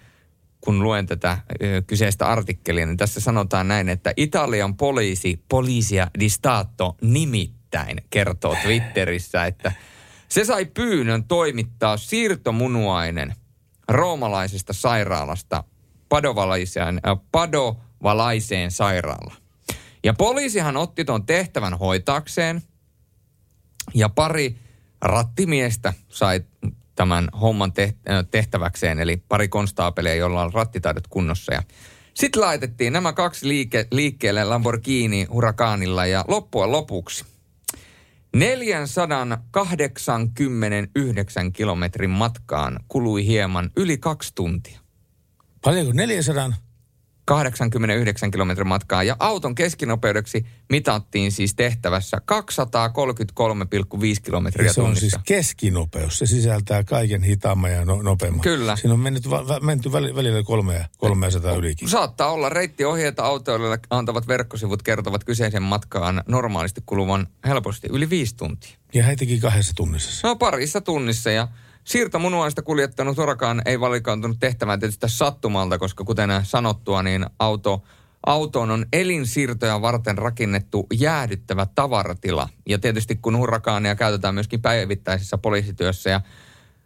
kun luen tätä ö, kyseistä artikkelia, niin tässä sanotaan näin, että Italian poliisi, Polizia di Stato nimittäin kertoo Twitterissä, että se sai pyynnön toimittaa siirtomunuainen roomalaisesta sairaalasta padovalaiseen, äh, padovalaiseen sairaalaan. Ja poliisihan otti tuon tehtävän hoitaakseen ja pari rattimiestä sai tämän homman äh, tehtäväkseen, eli pari konstaapelia, jolla on rattitaidot kunnossa. Ja sitten laitettiin nämä kaksi liike- liikkeelle Lamborghini Huracanilla ja loppujen lopuksi 489 kilometrin matkaan kului hieman yli kaksi tuntia. Paljonko? 400? 89 kilometrin matkaa ja auton keskinopeudeksi mitattiin siis tehtävässä 233,5 kilometriä Ja se on tunnissa. siis keskinopeus. Se sisältää kaiken hitaamman ja no, nopeamman. Kyllä. Siinä on mennyt, va, menty väli- välillä kolme, 300 ylikin. Saattaa olla reittiohjeita autoilijoille antavat verkkosivut kertovat kyseisen matkaan normaalisti kuluvan helposti yli viisi tuntia. Ja he teki kahdessa tunnissa. No parissa tunnissa ja siirtomunuaista kuljettanut Hurakaan ei valikoitunut tehtävään tietysti sattumalta, koska kuten sanottua, niin auto, autoon on elinsiirtoja varten rakennettu jäädyttävä tavaratila. Ja tietysti kun Hurakaania käytetään myöskin päivittäisessä poliisityössä ja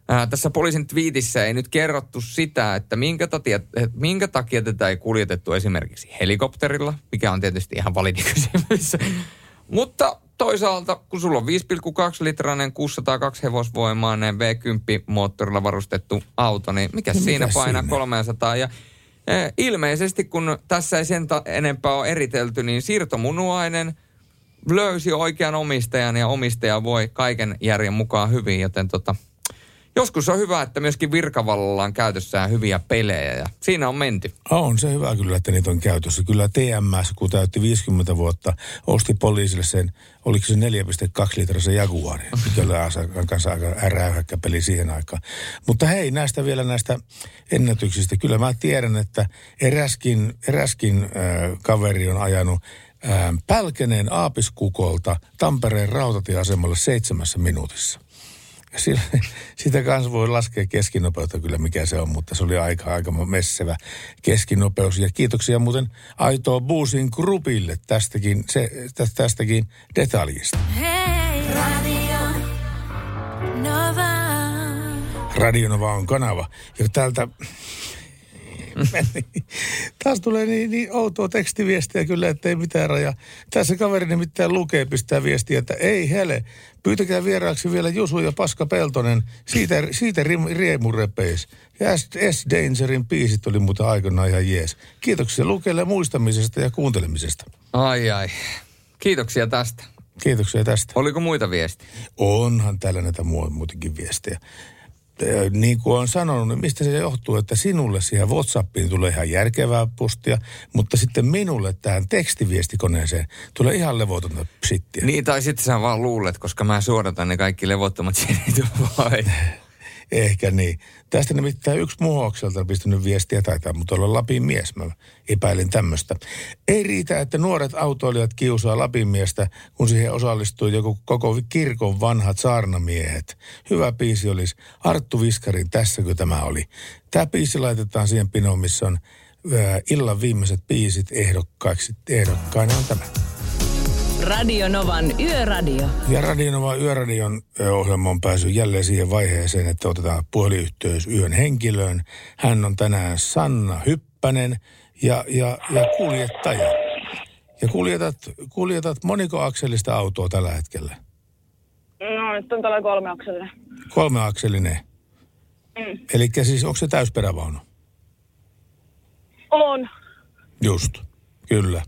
Ää, tässä poliisin twiitissä ei nyt kerrottu sitä, että minkä takia, minkä takia tätä ei kuljetettu esimerkiksi helikopterilla, mikä on tietysti ihan validi kysymys. Mutta toisaalta, kun sulla on 5,2 litrainen 602 hevosvoimainen V10-moottorilla varustettu auto, niin mikä No siinä mikäs painaa siinä? 300? Ja eh, ilmeisesti, kun tässä ei sen ta- enempää ole eritelty, niin siirtomunuainen löysi oikean omistajan ja omistaja voi kaiken järjen mukaan hyvin, joten tota, joskus on hyvä, että myöskin virkavallalla on käytössään hyviä pelejä ja siinä on menty. On se hyvä kyllä, että niitä on käytössä. Kyllä TMS, kun täytti 50 vuotta, osti poliisille sen, oliko se 4,2 litrasen Jaguari, mikä oli kanssa aika räyhäkkä peli siihen aikaan. Mutta hei, näistä vielä näistä ennätyksistä. Kyllä mä tiedän, että eräskin, eräskin äh, kaveri on ajanut äh, Pälkeneen aapiskukolta Tampereen rautatieasemalle seitsemässä minuutissa. Sillä, sitä kanssa voi laskea keskinopeutta kyllä mikä se on, mutta se oli aika, aika messevä keskinopeus. Ja kiitoksia muuten Aitoa Buusin grupille tästäkin, se, tä- tästäkin detaljista. Hei, radio Nova. Radionova on kanava. Ja täältä taas tulee niin, niin outoa tekstiviestiä kyllä, että ei mitään raja. Tässä kaveri nimittäin lukee, pistää viestiä, että ei hele, pyytäkää vieraaksi vielä Jusu ja Paska Peltonen, siitä, siitä rim- riemurepeis. Ja S, S. Dangerin biisit oli muuten aikoinaan ihan jees. Kiitoksia lukelle muistamisesta ja kuuntelemisesta. Ai ai. Kiitoksia tästä. Kiitoksia tästä. Oliko muita viestiä? Onhan täällä näitä muu- muutenkin viestejä. Niin kuin on sanonut, niin mistä se johtuu, että sinulle siihen Whatsappiin tulee ihan järkevää postia, mutta sitten minulle tähän tekstiviestikoneeseen tulee ihan levotonta sittiä. Niin, tai sitten sä vaan luulet, koska mä suodatan ne kaikki levottomat sinne vai? Ehkä niin. Tästä nimittäin yksi muhokselta on pistänyt viestiä, taitaa mutta olla Lapin mies, mä epäilen tämmöistä. Ei riitä, että nuoret autoilijat kiusaa Lapin miestä, kun siihen osallistuu joku koko kirkon vanhat saarnamiehet. Hyvä biisi olisi Arttu Viskarin Tässäkö tämä oli. Tämä biisi laitetaan siihen pinoon, missä on illan viimeiset biisit ehdokkaiksi. Ehdokkaina on tämä. Radio Novan Yöradio. Ja Radionova Yöradion ohjelma on päässyt jälleen siihen vaiheeseen, että otetaan puhelinyhteys yön henkilöön. Hän on tänään Sanna Hyppänen ja, ja, ja kuljettaja. Ja kuljetat, kuljetat moniko akselista autoa tällä hetkellä? No nyt on tällä kolmeaksellinen. Kolmeakselinen. Mm. Eli siis onko se täysperävaunu? On. Just, kyllä.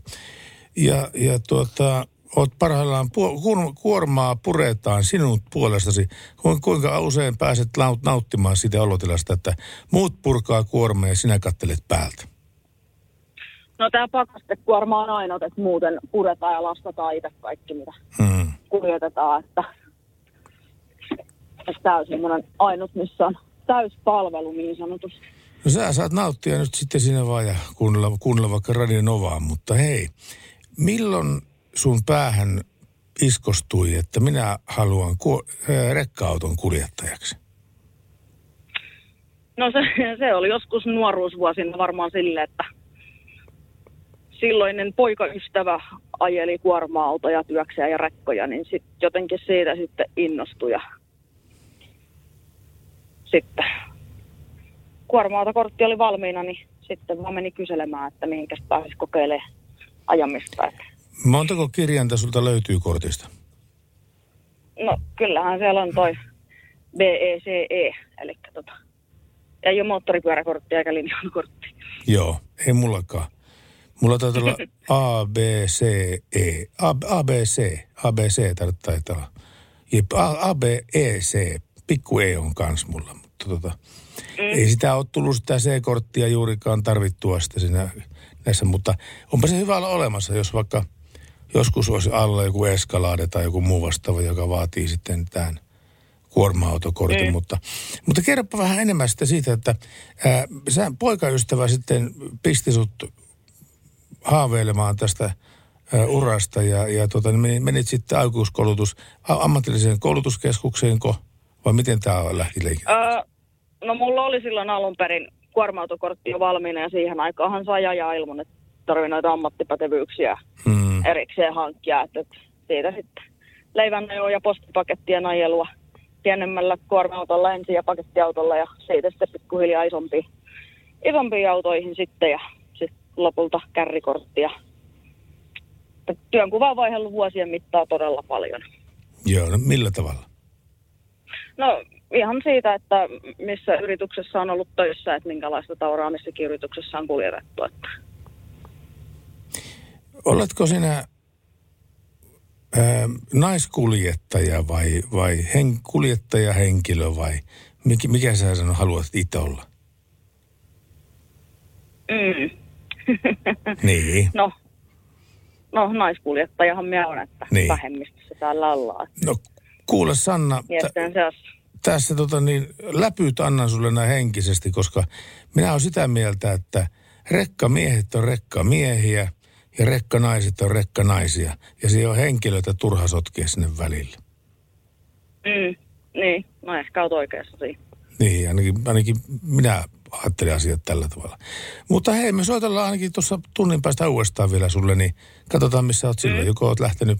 Ja, ja tuota, oot parhaillaan, pu- kuormaa puretaan sinun puolestasi. Ku- Kuinka usein pääset naut- nauttimaan siitä olotilasta, että muut purkaa kuormaa ja sinä kattelet päältä? No tämä pakastekuorma on ainoa, että muuten puretaan ja lastataan itse kaikki, mitä Hmm. kuljetetaan. Että, että tämä on semmoinen ainut, missä on täyspalvelu niin sanotusti. No sä saat nauttia nyt sitten siinä vaan ja kuunnella, kuunnella vaikka Radio Novaa, mutta hei, milloin sun päähän iskostui, että minä haluan ku- ää, rekka-auton kuljettajaksi? No se, se oli joskus nuoruusvuosina varmaan sille, että silloinen poikaystävä ajeli kuorma-autoja, työksejä ja rekkoja, niin sit jotenkin siitä sitten innostui ja sitten kuorma-autokortti oli valmiina, niin sitten vaan meni kyselemään, että mihinkäs pääsisi kokeilemaan ajamista. Montako kirjainta sulta löytyy kortista? No kyllähän siellä on toi BECE, eli tota, ei ole moottoripyöräkorttia eikä linja-autokorttia. Joo, ei mullakaan. Mulla taitaa olla A, B, C, E. A, A, B, C. A, B, C taitaa olla. A, A, B, E, C. Pikku E on kans mulla, mutta tota, mm. ei sitä ole tullut sitä C-korttia juurikaan tarvittua sitä siinä näissä, mutta onpa se hyvä olla olemassa, jos vaikka joskus olisi alla joku Escalade tai joku muu vastaava, joka vaatii sitten tämän kuorma-autokortin, Mm. mutta, mutta kerropa vähän enemmän sitten siitä, että ää, sä poikaystävä sitten pisti sut haaveilemaan tästä ää, urasta ja, ja tota, niin menit, menit sitten aikuiskoulutus, ammatilliseen koulutuskeskukseenko, vai miten tämä lähti? Öö, no mulla oli silloin alun perin kuorma-autokortti jo valmiina ja siihen aikaan sai ajaa ilman, että tarvii noita ammattipätevyyksiä Hmm. erikseen hankkia. Että et siitä sitten leivännejoa ja postipakettien ajelua pienemmällä kuorma-autolla ensin ja pakettiautolla ja siitä sitten pikkuhiljaa isompiin, isompiin autoihin sitten ja sitten lopulta kärrikorttia. Työnkuva on vaihdellut vuosien mittaan todella paljon. Joo, no millä tavalla? No ihan siitä, että missä yrityksessä on ollut töissä, että minkälaista tavaraa missäkin yrityksessä on kuljetettu. Että. Oletko sinä ää, naiskuljettaja vai, vai hen, kuljettajahenkilö vai Mikä, mikä sä sanoo, haluat itse olla? Mm. Niin. No, no naiskuljettajahan minä olen, että Niin. vähemmistössä täällä ollaan. No kuule Sanna, seassa. tässä tota niin, läpyt annan sulle näin henkisesti, koska minä olen sitä mieltä, että rekkamiehet on rekkamiehiä ja rekkanaiset on rekkanaisia. Ja se on henkilöitä turha sotkea sinne välille. Mm. Niin, no ehkä olet oikeassa siinä. Niin, ainakin, ainakin minä ajattelen asiat tällä tavalla. Mutta hei, me soitellaan ainakin tuossa tunnin päästä uudestaan vielä sulle, niin katsotaan missä oot silloin. Joko oot lähtenyt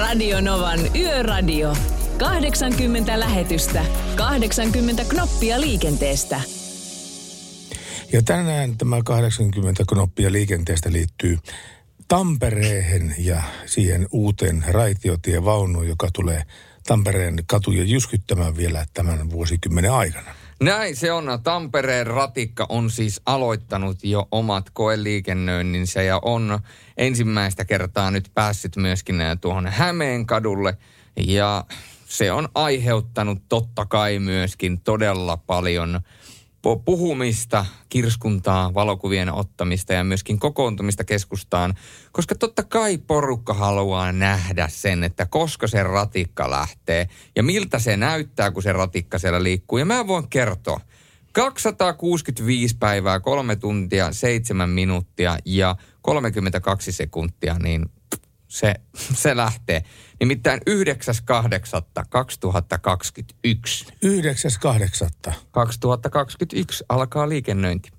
Radio Novan Yöradio. 80 lähetystä, 80 knoppia liikenteestä. Ja tänään tämä 80 knoppia liikenteestä liittyy Tampereen ja siihen uuteen raitiotievaunuun, joka tulee Tampereen katuja jyskyttämään vielä tämän vuosikymmenen aikana. Näin se on. Tampereen ratikka on siis aloittanut jo omat koeliikennöinninsä ja on ensimmäistä kertaa nyt päässyt myöskin äh, tuohon Hämeen kadulle. Ja se on aiheuttanut totta kai myöskin todella paljon puhumista, kirskuntaa, valokuvien ottamista ja myöskin kokoontumista keskustaan, koska totta kai porukka haluaa nähdä sen, että koska se ratikka lähtee ja miltä se näyttää, kun se ratikka siellä liikkuu. Ja mä voin kertoa, 265 päivää, 3 tuntia, 7 minuuttia ja 32 sekuntia, niin se, se lähtee. Nimittäin 9.8.2021. 9.8. 2021 alkaa liikennöinti.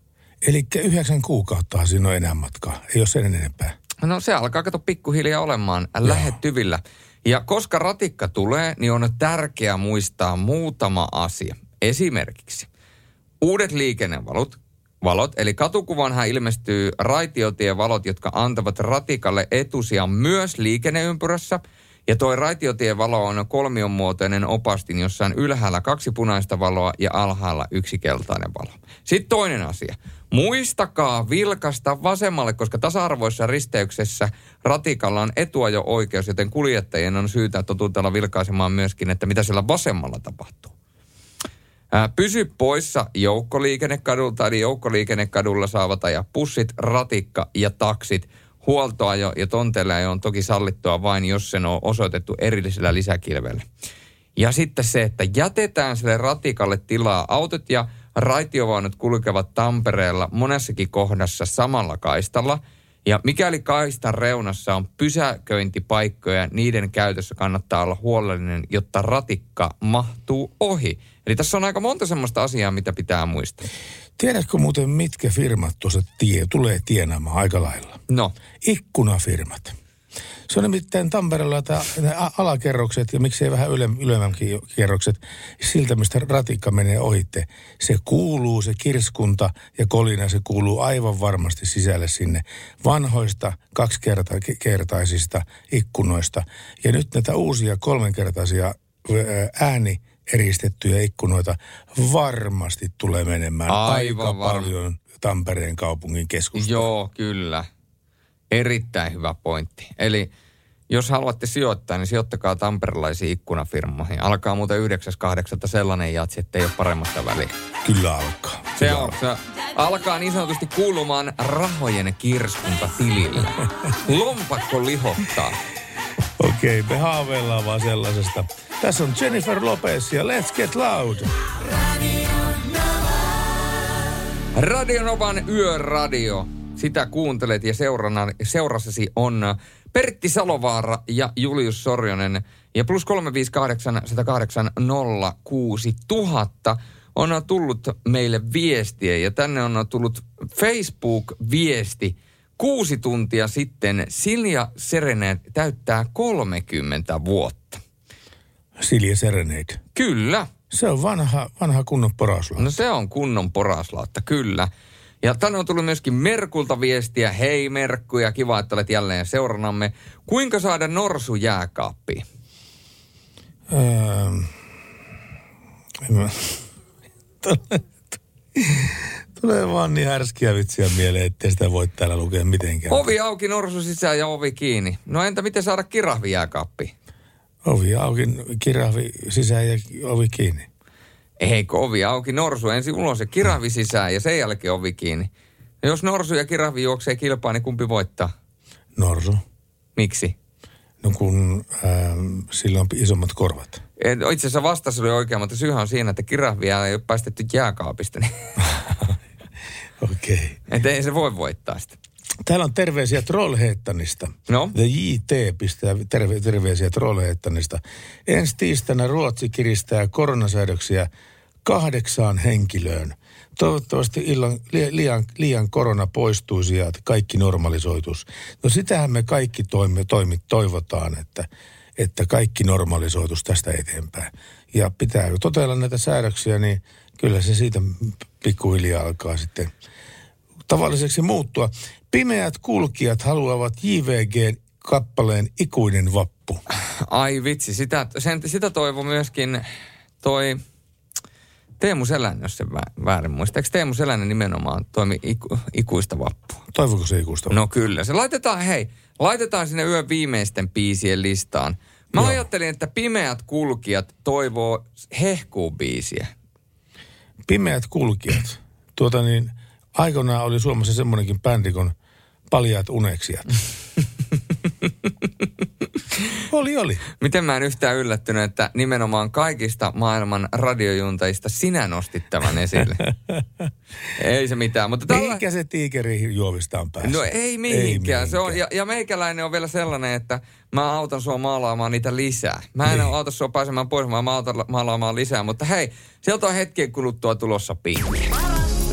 Eli yhdeksän kuukautta siinä on enää matkaa. Ei ole sen enempää. No se alkaa kato pikkuhiljaa olemaan lähettyvillä. Ja koska ratikka tulee, niin on tärkeää muistaa muutama asia. Esimerkiksi uudet liikennevalot, valot, eli katukuvanhan ilmestyy raitiotievalot, jotka antavat ratikalle etusijan myös liikenneympyrässä. Ja toi raitiotievalo on kolmion muotoinen opastin, jossa on ylhäällä kaksi punaista valoa ja alhaalla yksi keltainen valo. Sitten toinen asia. Muistakaa vilkasta vasemmalle, koska tasa-arvoissa risteyksessä ratikalla on etuajo-oikeus, joten kuljettajien on syytä totutella vilkaisemaan myöskin, että mitä siellä vasemmalla tapahtuu. Pysy poissa joukkoliikennekadulta, eli joukkoliikennekadulla saavat ajaa pussit, ratikka ja taksit. Huoltoajo ja tonteilleajo on toki sallittua vain, jos sen on osoitettu erillisellä lisäkilvellä. Ja sitten se, että jätetään sille ratikalle tilaa. Autot ja raitiovaunut kulkevat Tampereella monessakin kohdassa samalla kaistalla. Ja mikäli kaistan reunassa on pysäköintipaikkoja, niiden käytössä kannattaa olla huolellinen, jotta ratikka mahtuu ohi. Eli tässä on aika monta semmoista asiaa, mitä pitää muistaa. Tiedätkö muuten, mitkä firmat tuossa tie, tulee tienaamaan aika lailla? No, Ikkunafirmat. Se on nimittäin Tampereella tämä, a- alakerrokset ja miksei vähän yle, ylemmänkin kerrokset, siltä mistä ratikka menee ohitte. Se kuuluu, se kirskunta ja kolina, se kuuluu aivan varmasti sisälle sinne vanhoista kaksikertaisista ikkunoista. Ja nyt näitä uusia kolmenkertaisia ääni eristettyjä ikkunoita varmasti tulee menemään Aivan aika varma. paljon Tampereen kaupungin keskustaan. joo, kyllä. Erittäin hyvä pointti. Eli jos haluatte sijoittaa, niin sijoittakaa tamperelaisiin ikkunafirmoihin. Alkaa muuten 9.8. sellainen jatsi, että ei ole paremmasta väliä. Kyllä alkaa. Se, Kyllä on, se alkaa niin sanotusti kuulumaan rahojen kirskunta tilille. Lompakko lihottaa. Okei, me haaveillaan vaan sellaisesta. Tässä on Jennifer Lopez ja Let's Get Loud. Radionovan Yöradio. Sitä kuuntelet ja seurana, seurassasi on Pertti Salovaara ja Julius Sorjonen. Ja plus 358 108 06000 on tullut meille viestiä ja tänne on tullut Facebook-viesti. Kuusi tuntia sitten Silja Serenet täyttää 30 vuotta. Silja Serenade. Kyllä. Se on vanha, vanha kunnon poraslauta. No se on kunnon poraslauta, kyllä. Ja tänne on tullut myöskin Merkulta viestiä. Hei Merkku ja kiva, että olet jälleen seuranamme. Kuinka saada norsu jääkaappiin? Öö, en mä- Tulee- vaan niin härskiä vitsiä mieleen, ettei sitä voi täällä lukea mitenkään. Ovi auki, norsu sisään ja ovi kiinni. No entä miten saada kirahvi jääkaappiin? Ovi auki, kirahvi sisään ja ovi kiinni. Eikö ovi auki, norsu ensin ulos ja kirahvi sisään ja sen jälkeen ovi kiinni. No jos norsu ja kirahvi juoksee kilpaa, niin kumpi voittaa? Norsu. Miksi? No kun ähm, sillä on isommat korvat. Itse asiassa vastaus oli oikea, mutta syyhän on siinä, että kirahvia ei ole päästetty jääkaapista, niin Okei. Okay. et ei se voi voittaa sitä. Täällä on terveisiä Trollhättanista. No? The JT pistää terve, terveisiä Trollhättanista. Ensi tiistaina Ruotsi kiristää koronasäädöksiä kahdeksaan henkilöön. Toivottavasti illan, li, liian, liian korona poistuisi ja että kaikki normalisoitus. No sitähän me kaikki toimme, toimit toivotaan, että, että kaikki normalisoitus tästä eteenpäin. Ja pitää totella näitä säädöksiä, niin kyllä se siitä pikkuhiljaa alkaa sitten tavalliseksi muuttua. Pimeät kulkijat haluavat JVG-kappaleen ikuinen vappu. Ai vitsi, sitä, sen, sitä toivo myöskin toi Teemu Selänne, jos se vä- väärin muista. Eikö Teemu Selänne nimenomaan toimi iku, ikuista vappua? Toivoko se ikuista No kyllä, se laitetaan, hei, laitetaan sinne yön viimeisten biisien listaan. Mä Joo. ajattelin, että pimeät kulkijat toivoo hehkuu biisiä. Pimeät kulkijat. Tuota niin, aikoinaan oli Suomessa semmoinenkin bändi kuin Paljaat uneksijat. oli, oli. Miten mä en yhtään yllättynyt, että nimenomaan kaikista maailman radiojuntajista sinä nostit tämän esille. ei se mitään, mutta tällä... Mihinkä se tiikeri juovistaan päässä? No ei mihinkään. Se on, ja, ja meikäläinen on vielä sellainen, että mä autan sua maalaamaan niitä lisää. Mä en Niin. auta sua pääsemään pois, vaan mä autan maalaamaan lisää. Mutta hei, sieltä on hetken kuluttua tulossa pinkki.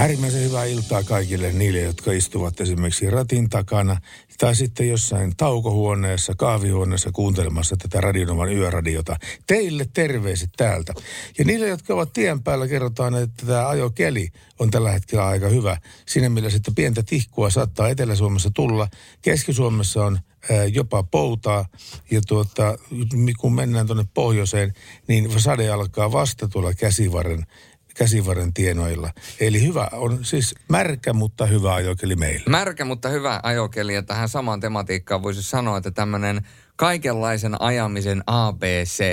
Äärimmäisen hyvää iltaa kaikille niille, jotka istuvat esimerkiksi ratin takana tai sitten jossain taukohuoneessa, kahvihuoneessa kuuntelemassa tätä Radionovan yöradiota. Teille terveiset täältä. Ja niille, jotka ovat tien päällä, kerrotaan, että tämä ajokeli on tällä hetkellä aika hyvä. Siinä mielessä, että pientä tihkua saattaa Etelä-Suomessa tulla. Keski-Suomessa on jopa poutaa ja tuota, kun mennään tuonne pohjoiseen, niin sade alkaa vasta tuolla käsivarren käsivarren tienoilla. Eli hyvä on siis märkä, mutta hyvä ajokeli meillä. Märkä, mutta hyvä ajokeli. Ja tähän samaan tematiikkaan voisi sanoa, että tämmöinen kaikenlaisen ajamisen ABC.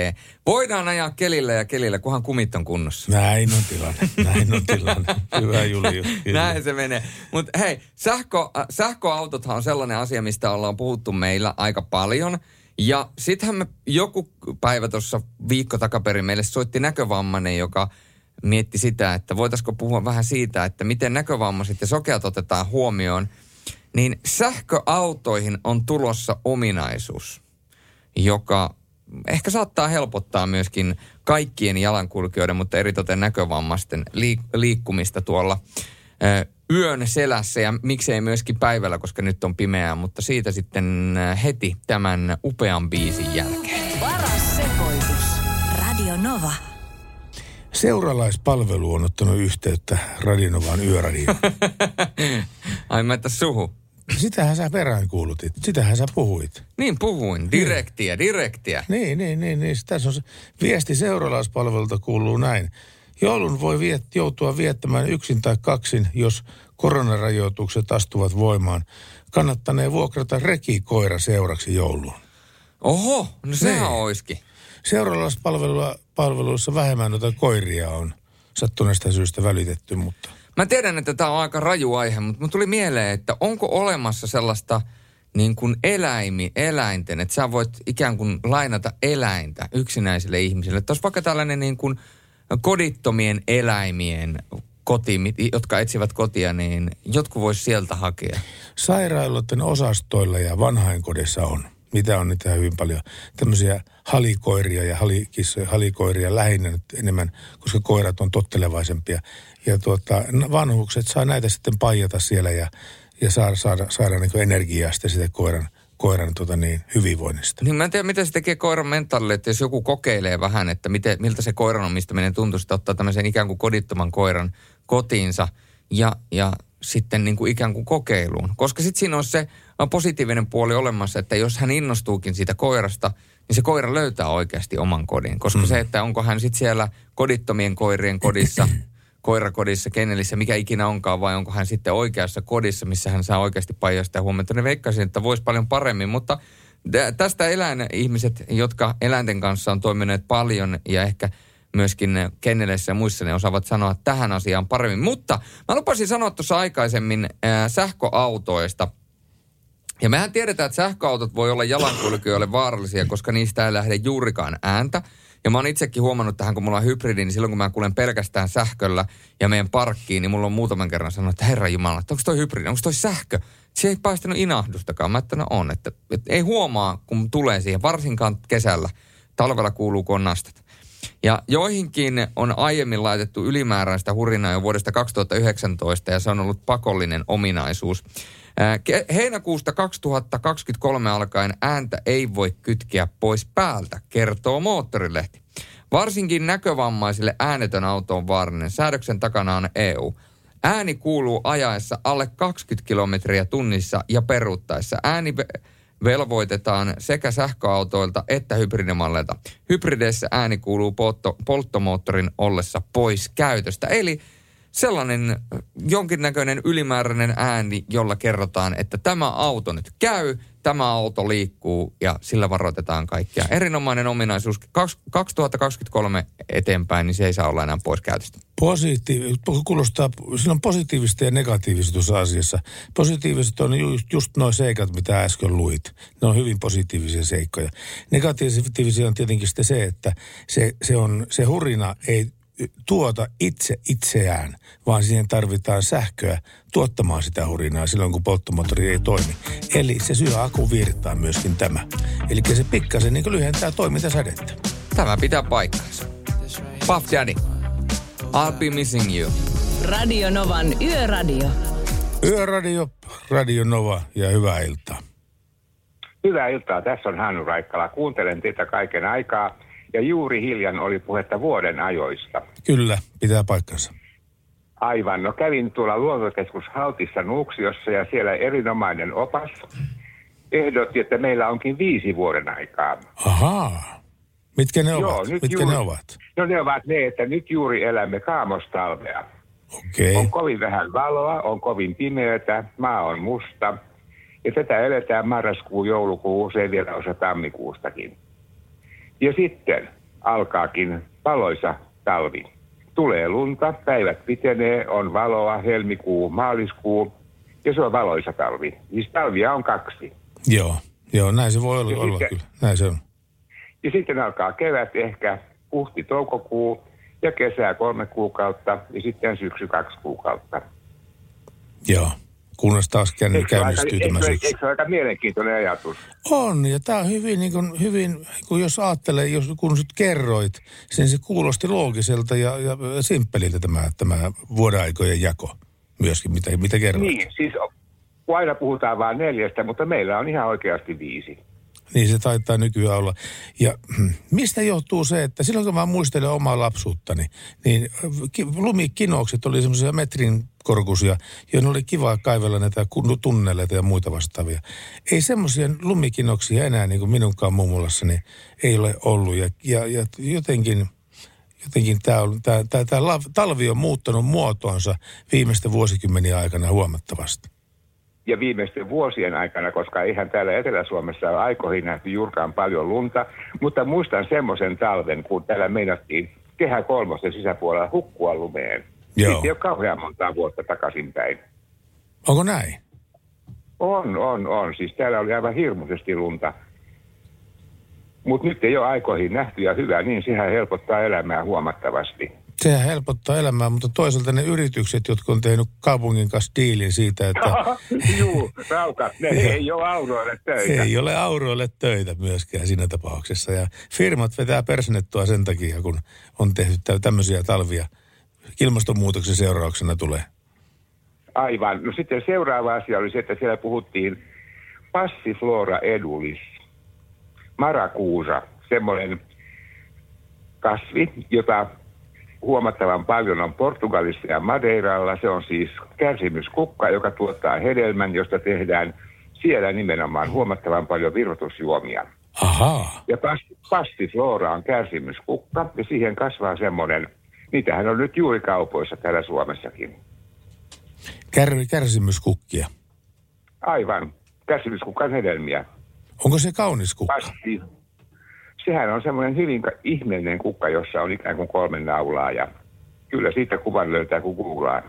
Voidaan ajaa kelillä ja kelillä, kunhan kumit on kunnossa. Näin on tilanne, näin on tilanne. Hyvä Julius. kyllä. Näin se menee. Mutta hei, sähkö, äh, sähköautothan on sellainen asia, mistä ollaan puhuttu meillä aika paljon. Ja sittenhän me joku päivä tuossa viikko takaperin meille soitti näkövammainen, joka mietti sitä, että voitaisiko puhua vähän siitä, että miten näkövammaiset ja sokeat otetaan huomioon. Niin sähköautoihin on tulossa ominaisuus, joka ehkä saattaa helpottaa myöskin kaikkien jalankulkijoiden, mutta eritoten näkövammaisten liik- liikkumista tuolla ö, yön selässä ja miksei myöskin päivällä, koska nyt on pimeää, mutta siitä sitten heti tämän upean biisin jälkeen. Paras sekoitus. Radio Nova. Seuralaispalvelu on ottanut yhteyttä Radionovaan yöradioon. Ai mä että suhu. Sitähän sä peräänkuulutit, sitähän sä puhuit. Niin puhuin, direktiä, direktiä. Niin, niin, niin, niin. Tässä on se viesti seuralaispalvelulta kuuluu näin. Joulun voi viet, joutua viettämään yksin tai kaksin, jos koronarajoitukset astuvat voimaan. Kannattanee vuokrata rekikoira seuraksi jouluun. Oho, no sehän Niin. oiski. Seuralaispalveluissa vähemmän noita koiria on sattuneesta syystä välitetty, mutta Mä tiedän, että tämä on aika raju aihe, mutta mun tuli mieleen, että onko olemassa sellaista niin kuin eläimi, eläinten, että sä voit ikään kuin lainata eläintä yksinäisille ihmisille. Että olisi vaikka tällainen niin kuin kodittomien eläimien koti, jotka etsivät kotia, niin jotkut vois sieltä hakea. sairaaloiden osastoilla ja vanhainkodissa on. mitä on niitä hyvin paljon. Tämmöisiä halikoiria ja halikissoja, halikoiria lähinnä nyt enemmän, koska koirat on tottelevaisempia. Ja tuota, vanhukset saa näitä sitten paijata siellä ja, ja saada, saada, saada niin energiaa sitten sitä koiran, koiran tota niin, hyvinvoinnista. Niin mä en tiedä, mitä se tekee koiran mentaalille, että jos joku kokeilee vähän, että miten, miltä se koiran omistaminen tuntuu, että ottaa tämmöisen ikään kuin kodittoman koiran kotiinsa ja, ja sitten niin kuin ikään kuin kokeiluun. Koska sitten siinä on se positiivinen puoli olemassa, että jos hän innostuukin siitä koirasta, niin se koira löytää oikeasti oman kodin. Koska mm. se, että onko hän sitten siellä kodittomien koirien kodissa, koirakodissa, kennelissä, mikä ikinä onkaan, vai onko hän sitten oikeassa kodissa, missä hän saa oikeasti paijasta ja huomenta. Ne veikkaisin, että voisi paljon paremmin, mutta tästä eläinihmiset, jotka eläinten kanssa on toimineet paljon ja ehkä – myöskin kenneleissä ja muissa ne osaavat sanoa tähän asiaan paremmin. Mutta mä lupasin sanoa tuossa aikaisemmin ää, sähköautoista. Ja mehän tiedetään, että sähköautot voi olla jalankulkijoille vaarallisia, koska niistä ei lähde juurikaan ääntä. Ja mä oon itsekin huomannut tähän, kun mulla on hybridi, niin silloin kun mä kuulen pelkästään sähköllä ja meidän parkkiin, niin mulla on muutaman kerran sanonut, että herra Jumala, että onko toi hybridi, onko toi sähkö? Se ei paistanut inahdustakaan. Mä että no on, että, että ei huomaa, kun tulee siihen, varsinkaan kesällä. Talvella kuuluu, kun on nastat. Ja joihinkin on aiemmin laitettu ylimääräistä hurinaa jo vuodesta 2019 ja se on ollut pakollinen ominaisuus. Heinäkuusta 2023 alkaen ääntä ei voi kytkeä pois päältä, kertoo moottorilehti. Varsinkin näkövammaisille äänetön auto on vaarallinen. Säädöksen takana on EU. Ääni kuuluu ajaessa alle 20 kilometriä tunnissa ja peruuttaessa. Ääni velvoitetaan sekä sähköautoilta että hybridimalleilta. Hybrideissä ääni kuuluu poltto, polttomoottorin ollessa pois käytöstä. Eli sellainen jonkinnäköinen ylimääräinen ääni, jolla kerrotaan, että tämä auto nyt käy, tämä auto liikkuu ja sillä varoitetaan kaikkia. Erinomainen ominaisuus. 2023 eteenpäin, niin se ei saa olla enää pois käytöstä. Positiiv- kuulostaa, siinä on positiivista ja negatiivista tuossa asiassa. Positiiviset on just, just nuo seikat, mitä äsken luit. Ne on hyvin positiivisia seikkoja. Negatiivisia on tietenkin sitten se, että se, se, on, se hurina ei tuota itse itseään, vaan siihen tarvitaan sähköä tuottamaan sitä hurinaa silloin, kun polttomoottori ei toimi. Eli se syö akun virtaa myöskin tämä. Eli se pikkasen niin lyhentää toimintasädettä. Tämä pitää paikkansa. Puff Daddy. I'll be missing you. Radio Novan Yöradio. Yöradio, Radio Nova ja hyvää iltaa. Hyvää iltaa. Tässä on Hannu Raikkala. Kuuntelen teitä kaiken aikaa ja juuri hiljan oli puhetta vuoden ajoista. Kyllä, pitää paikkansa. Aivan. No kävin tuolla luontokeskus Haltissa Nuuksiossa ja siellä erinomainen opas ehdotti, että meillä onkin viisi vuoden aikaa. Ahaa. Mitkä ne Joo, ovat? Nyt Mitkä juuri, ne ovat? No ne ovat ne, että nyt juuri elämme kaamostalvea. Okei. On kovin vähän valoa, on kovin pimeätä, maa on musta. Ja tätä eletään marraskuu, joulukuu, usein vielä osa tammikuustakin. Ja sitten alkaakin valoisa talvi. Tulee lunta, päivät pitenee, on valoa, helmikuu, maaliskuu ja se on valoisa talvi. Siis talvia on kaksi. Joo, joo näin se voi olla, olla sitten, kyllä. Näin se on. Ja sitten alkaa kevät ehkä huhti-toukokuu ja kesää kolme kuukautta ja sitten syksy kaksi kuukautta. Joo kunnes taas käynnistyy tämä syksy. Eikö se aika mielenkiintoinen ajatus? On, ja tämä on hyvin, niin kuin, hyvin kun jos ajattelee, jos, kun sä kerroit, sen se kuulosti loogiselta ja, ja simppeliltä tämä, tämä vuodeaikojen jako myöskin, mitä, mitä kerroit. Niin, siis aina puhutaan vain neljästä, mutta meillä on ihan oikeasti viisi. Niin se taitaa nykyään olla. Ja hmm, mistä johtuu se, että silloin kun mä muistelen omaa lapsuuttani, niin lumikinoukset oli semmoisia metrin korkuisia, joihin oli kiva kaivella näitä tunneleita ja muita vastaavia. Ei semmoisia lumikinoksia enää niin kuin minunkaan mummulassani ei ole ollut. Ja, ja, ja jotenkin, jotenkin tämä, on, tämä, tämä, tämä talvi on muuttanut muotoonsa viimeisten vuosikymmeniä aikana huomattavasti ja viimeisten vuosien aikana, koska eihän täällä Etelä-Suomessa ole aikoihin nähty juurkaan paljon lunta, mutta muistan semmoisen talven, kun täällä meinattiin kehä kolmosten sisäpuolella hukkua lumeen. Joo. Siitä ei ole kauhean montaa vuotta takaisinpäin. Onko näin? On, on, on. Siis täällä oli aivan hirmuisesti lunta. Mutta nyt ei ole aikoihin nähty ja hyvä, niin sehän helpottaa elämää huomattavasti. Sehän helpottaa elämää, mutta toisaalta ne yritykset, jotka on tehnyt kaupungin kanssa diilin siitä, että Juu, rauka. Ne ei ole auroille töitä. ei ole auroille töitä myöskään siinä tapauksessa. Ja firmat vetää persnettua sen takia, kun on tehty tä- tämmöisiä talvia. Ilmastonmuutoksen seurauksena tulee. Aivan. No sitten seuraava asia oli se, että siellä puhuttiin Passiflora edulis. Marakuusa, semmoinen kasvi, jota huomattavan paljon on Portugalissa ja Madeiralla. Se on siis kärsimyskukka, joka tuottaa hedelmän, josta tehdään siellä nimenomaan huomattavan paljon virvoitusjuomia. Ahaa. Ja pas- passiflora on kärsimyskukka ja siihen kasvaa semmoinen, niitähän on nyt juuri kaupoissa täällä Suomessakin. Kär, kärsimyskukkia. Aivan, kärsimyskukan hedelmiä. Onko se kaunis kukka? Pasti. Sehän on semmoinen hyvin ihmeellinen kukka, jossa on ikään kuin kolme naulaa ja kyllä siitä kuvan löytää kun googlaa.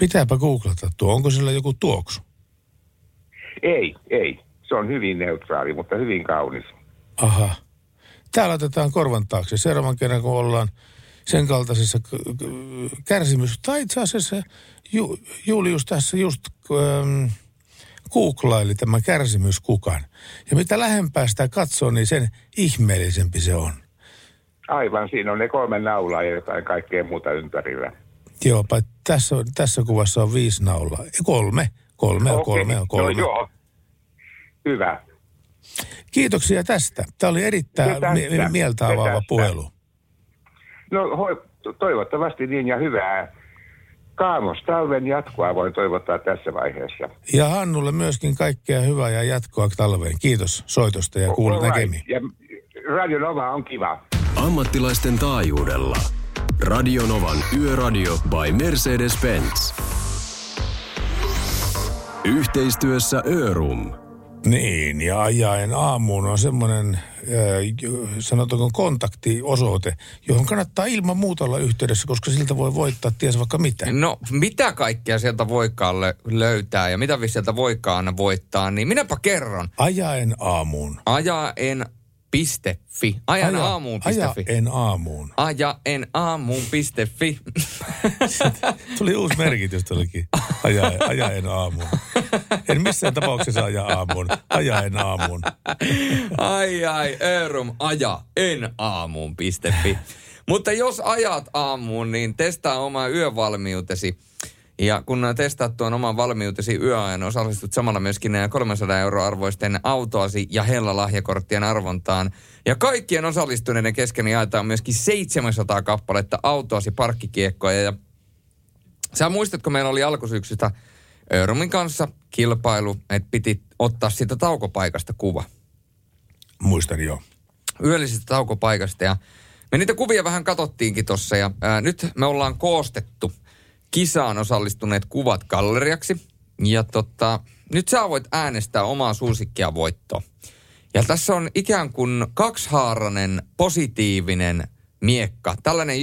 Pitääpä googlata tuo. Onko sillä joku tuoksu? Ei, ei. Se on hyvin neutraali, mutta hyvin kaunis. Aha. Täällä otetaan korvan taakse. Seuraavan kerran, kun ollaan sen kaltaisessa kärsimys... Tai itse asiassa Ju, Julius tässä just ähm, googlaili tämän kärsimyskukan. Ja mitä lähempää sitä katsoo, niin sen ihmeellisempi se on. Aivan, siinä on ne kolme naulaa ja jotain kaikkea muuta ympärillä. Joo, tässä, tässä kuvassa on viisi naulaa. Ei, Kolme. Kolme on Okei. kolme on kolme. No, joo. Hyvä. Kiitoksia tästä. Tämä oli erittäin tästä. mi- mieltä avaava puhelu. No hoi, to- toivottavasti niin ja hyvää. Kaamos talven jatkoa voin toivottaa tässä vaiheessa. Ja Hannulle myöskin kaikkea hyvää ja jatkoa talveen. Kiitos soitosta ja right. näkemiin. Ja Radio Nova on kiva. Ammattilaisten taajuudella. Radionovan Yöradio by Mercedes-Benz. Yhteistyössä Örum. Niin, ja ajaen aamuun on semmoinen, sanotaanko kontaktiosoite, johon kannattaa ilman muuta olla yhteydessä, koska siltä voi voittaa ties vaikka mitä. No, mitä kaikkea sieltä voikaan lö- löytää ja mitä sieltä voikaan voittaa, niin minäpä kerron. Ajaen aamuun. Ajaen.fi. Ajan aamuun.fi. Ajaen aamuun. Ajaen aamuun.fi. Tuli uusi merkitys tuollekin. Ajaen, ajaen aamuun. En missään tapauksessa aja aamuun. Ajaen aamuun. ai ai, Örum, aja en aamuun.fi. Mutta jos ajat aamuun, niin testaa omaa yövalmiutesi. Ja kun testaat tuon oman valmiutesi yöajan, osallistut samalla myöskin 300 euroa arvoisten autoasi ja hella lahjakorttien arvontaan. Ja kaikkien osallistuneiden kesken jaetaan myöskin 700 kappaletta autoasi parkkikiekkoja. Ja sä muistatko, meillä oli alkusyksystä Örumin kanssa kilpailu, että piti ottaa siitä taukopaikasta kuva Muistan jo. yöllisestä taukopaikasta ja me niitä kuvia vähän katsottiinkin tuossa ja ää, nyt me ollaan koostettu kisaan osallistuneet kuvat galleriaksi ja tota, nyt sä voit äänestää omaa suosikkia voittoa. Ja tässä on ikään kuin kaksihaarainen positiivinen miekka. Tällainen,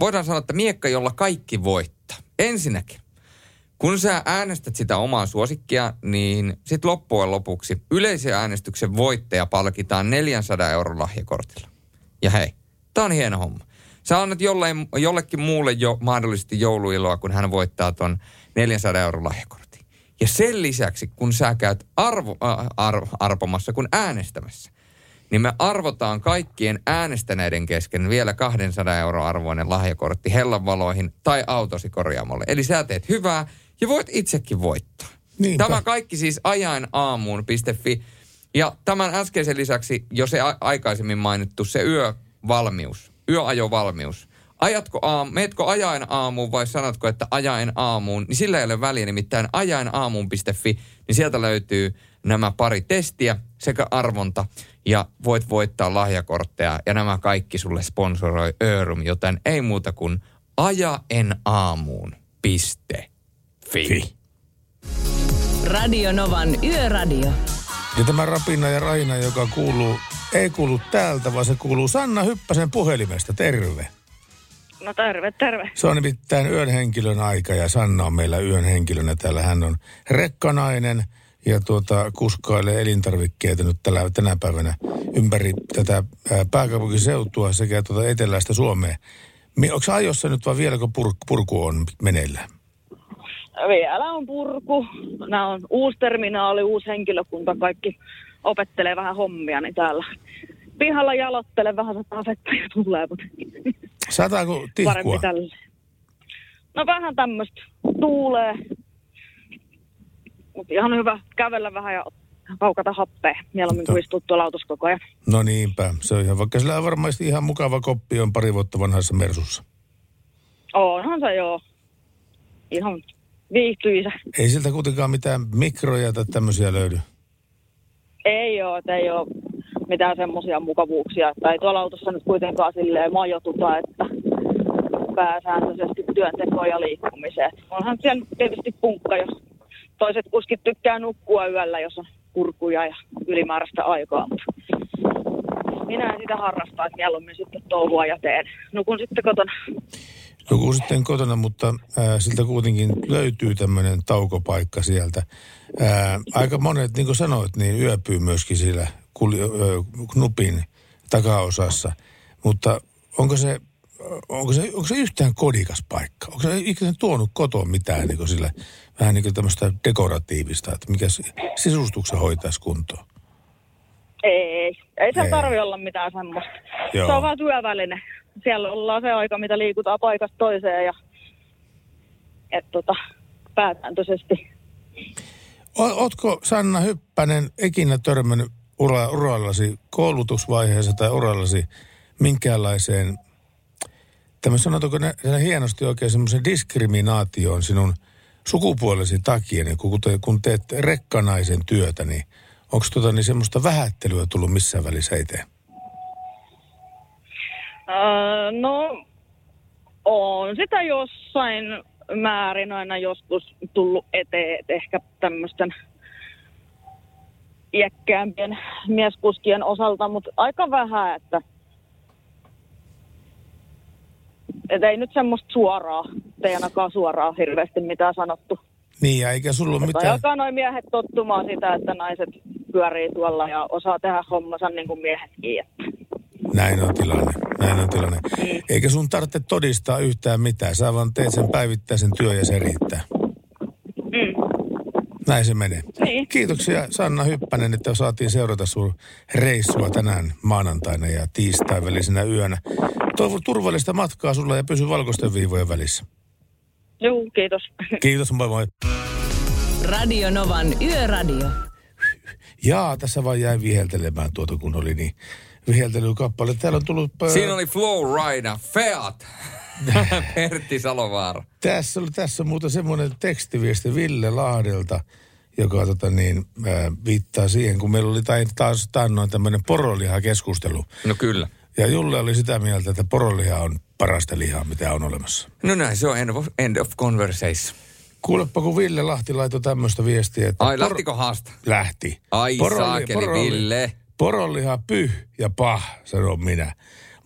voidaan sanoa, että miekka, jolla kaikki voittaa. Ensinnäkin, kun sä äänestät sitä omaa suosikkia, niin sit loppujen lopuksi yleisen äänestyksen voittaja palkitaan 400 euron lahjakortilla. Ja hei, tää on hieno homma. Sä annat jollein, jollekin muulle jo mahdollisesti jouluiloa, kun hän voittaa ton 400 euron lahjakortin. Ja sen lisäksi, kun sä käyt arvo, äh, arvo, arpomassa, kun äänestämässä, niin me arvotaan kaikkien äänestäneiden kesken vielä 200 euroa arvoinen lahjakortti hellanvaloihin tai autosi korjaamolle. Eli sä teet hyvää ja voit itsekin voittaa. Niinpä. Tämä kaikki siis ajainaamuun.fi. Ja tämän äskeisen lisäksi jo se aikaisemmin mainittu se yövalmius, yöajovalmius. Ajatko aam, meetkö ajaen aamuun vai sanotko, että ajaen aamuun, niin sillä ei ole väliä, nimittäin ajaenaamuun.fi, niin sieltä löytyy nämä pari testiä sekä arvonta ja voit voittaa lahjakortteja ja nämä kaikki sulle sponsoroi Örum, joten ei muuta kuin ajaenaamuun.fi. Fi. Radio Novan Yöradio. Ja tämä rapina ja raina, joka kuuluu, ei kuulu täältä, vaan se kuuluu Sanna Hyppäsen puhelimesta. Terve. No terve, terve. Se on nimittäin yön henkilön aika ja Sanna on meillä yön henkilönä täällä. Hän on rekkanainen ja tuota, kuskailee elintarvikkeita nyt tällä, tänä päivänä ympäri tätä ää, pääkaupunkiseutua sekä tuota eteläistä Suomea. Onko ajossa nyt vai vieläkö pur, purku on meneillään? Vielä on purku. Nämä on uusi terminaali, uusi henkilökunta, kaikki opettelee vähän hommia, niin täällä pihalla jalottele vähän sataa vettä ja tulee, mutta Sataako tihkua? No vähän tämmöistä tuulee, mutta ihan hyvä kävellä vähän ja paukata happea, mieluummin kuin istua tuolla autossa koko ajan. No niinpä, se on ihan, vaikka sillä on varmasti ihan mukava koppi on pari vuotta vanhassa Mersussa. Onhan se joo. Ihan viihtyisä. Ei siltä kuitenkaan mitään mikroja tai tämmöisiä löydy. Ei ole, että ei ole mitään semmoisia mukavuuksia, ei tuolla autossa nyt kuitenkaan silleen majoituta, että pääsääntöisesti työntekoon ja liikkumiseen. Onhan siellä tietysti punkka, jos toiset kuskit tykkää nukkua yöllä, jos on kurkuja ja ylimääräistä aikaa, mutta minä en sitä harrasta, että mieluummin sitten touhua ja teen. Nukun sitten kotona. Joku sitten kotona, mutta ää, siltä kuitenkin löytyy tämmöinen taukopaikka sieltä. Ää, aika monet, niin kuin sanoit, niin yöpyy myöskin siellä knupin takaosassa. Mutta onko se, onko, se, onko se yhtään kodikas paikka? Onko se ikinä tuonut kotoa mitään niin kuin sillä, vähän niin kuin tämmöistä dekoratiivista, että mikä se sisustuksen hoitaisi kuntoon? Ei, ei se tarvi olla mitään semmoista. Joo. Se on vaan työväline. Siellä ollaan se aika, mitä liikutaan paikasta toiseen ja et tota, pääsääntöisesti. O- Ootko Sanna Hyppänen ikinä törmännyt ura, urallasi koulutusvaiheessa tai urallasi minkäänlaiseen, tämä sanotaanko ne hienosti oikein semmoisen diskriminaatioon sinun sukupuolesi takia, niin kun, te, kun teet rekkanaisen työtä, niin onko tota, niin semmoista vähättelyä tullut missään välissä eteen? Öö, no, on sitä jossain määrin aina joskus tullut eteen, että ehkä tämmöisten iäkkäämpien mieskuskien osalta, mutta aika vähän, että et ei nyt semmoista suoraa, ei ainakaan suoraa hirveästi mitään sanottu. Niin, ja eikä sulla ole mitään... alkaa noin miehet tottumaan sitä, että naiset pyörii tuolla ja osaa tehdä hommansa niin kuin miehetkin. Että Näin on tilanne, näin on tilanne. Eikä sun tarvitse todistaa yhtään mitään, sä vaan teet sen päivittäisen työn ja se riittää. Mm. Näin se menee. Niin. Kiitoksia Sanna Hyppänen, että saatiin seurata sun reissua tänään maanantaina ja tiistain välisenä yönä. Toivon turvallista matkaa sulle ja pysy valkoisten viivojen välissä. Joo, kiitos. Kiitos, moi moi. Radio Novan Yöradio. Jaa, tässä vaan jäi viheltelemään tuota, kun oli niin viheltelykappale. Täällä on tullut... äh, Siinä oli Flowrider, Feat, Pertti Salovaara. Tässä, oli, tässä on muuten semmoinen tekstiviesti Ville Lahdelta, joka tota niin, äh, viittaa siihen, kun meillä oli tain- taas taannoin tämmöinen poroliha-keskustelu. No kyllä. Ja Julle oli sitä mieltä, että poroliha on parasta lihaa, mitä on olemassa. No näin, se on end of, end of conversation. Kuulepa, kun Ville Lahti laitoi tämmöistä viestiä, että... Ai, lähtikö haasta? Lähti. Ai saakeli, Ville. Poroliha pyh ja pah, sanon minä.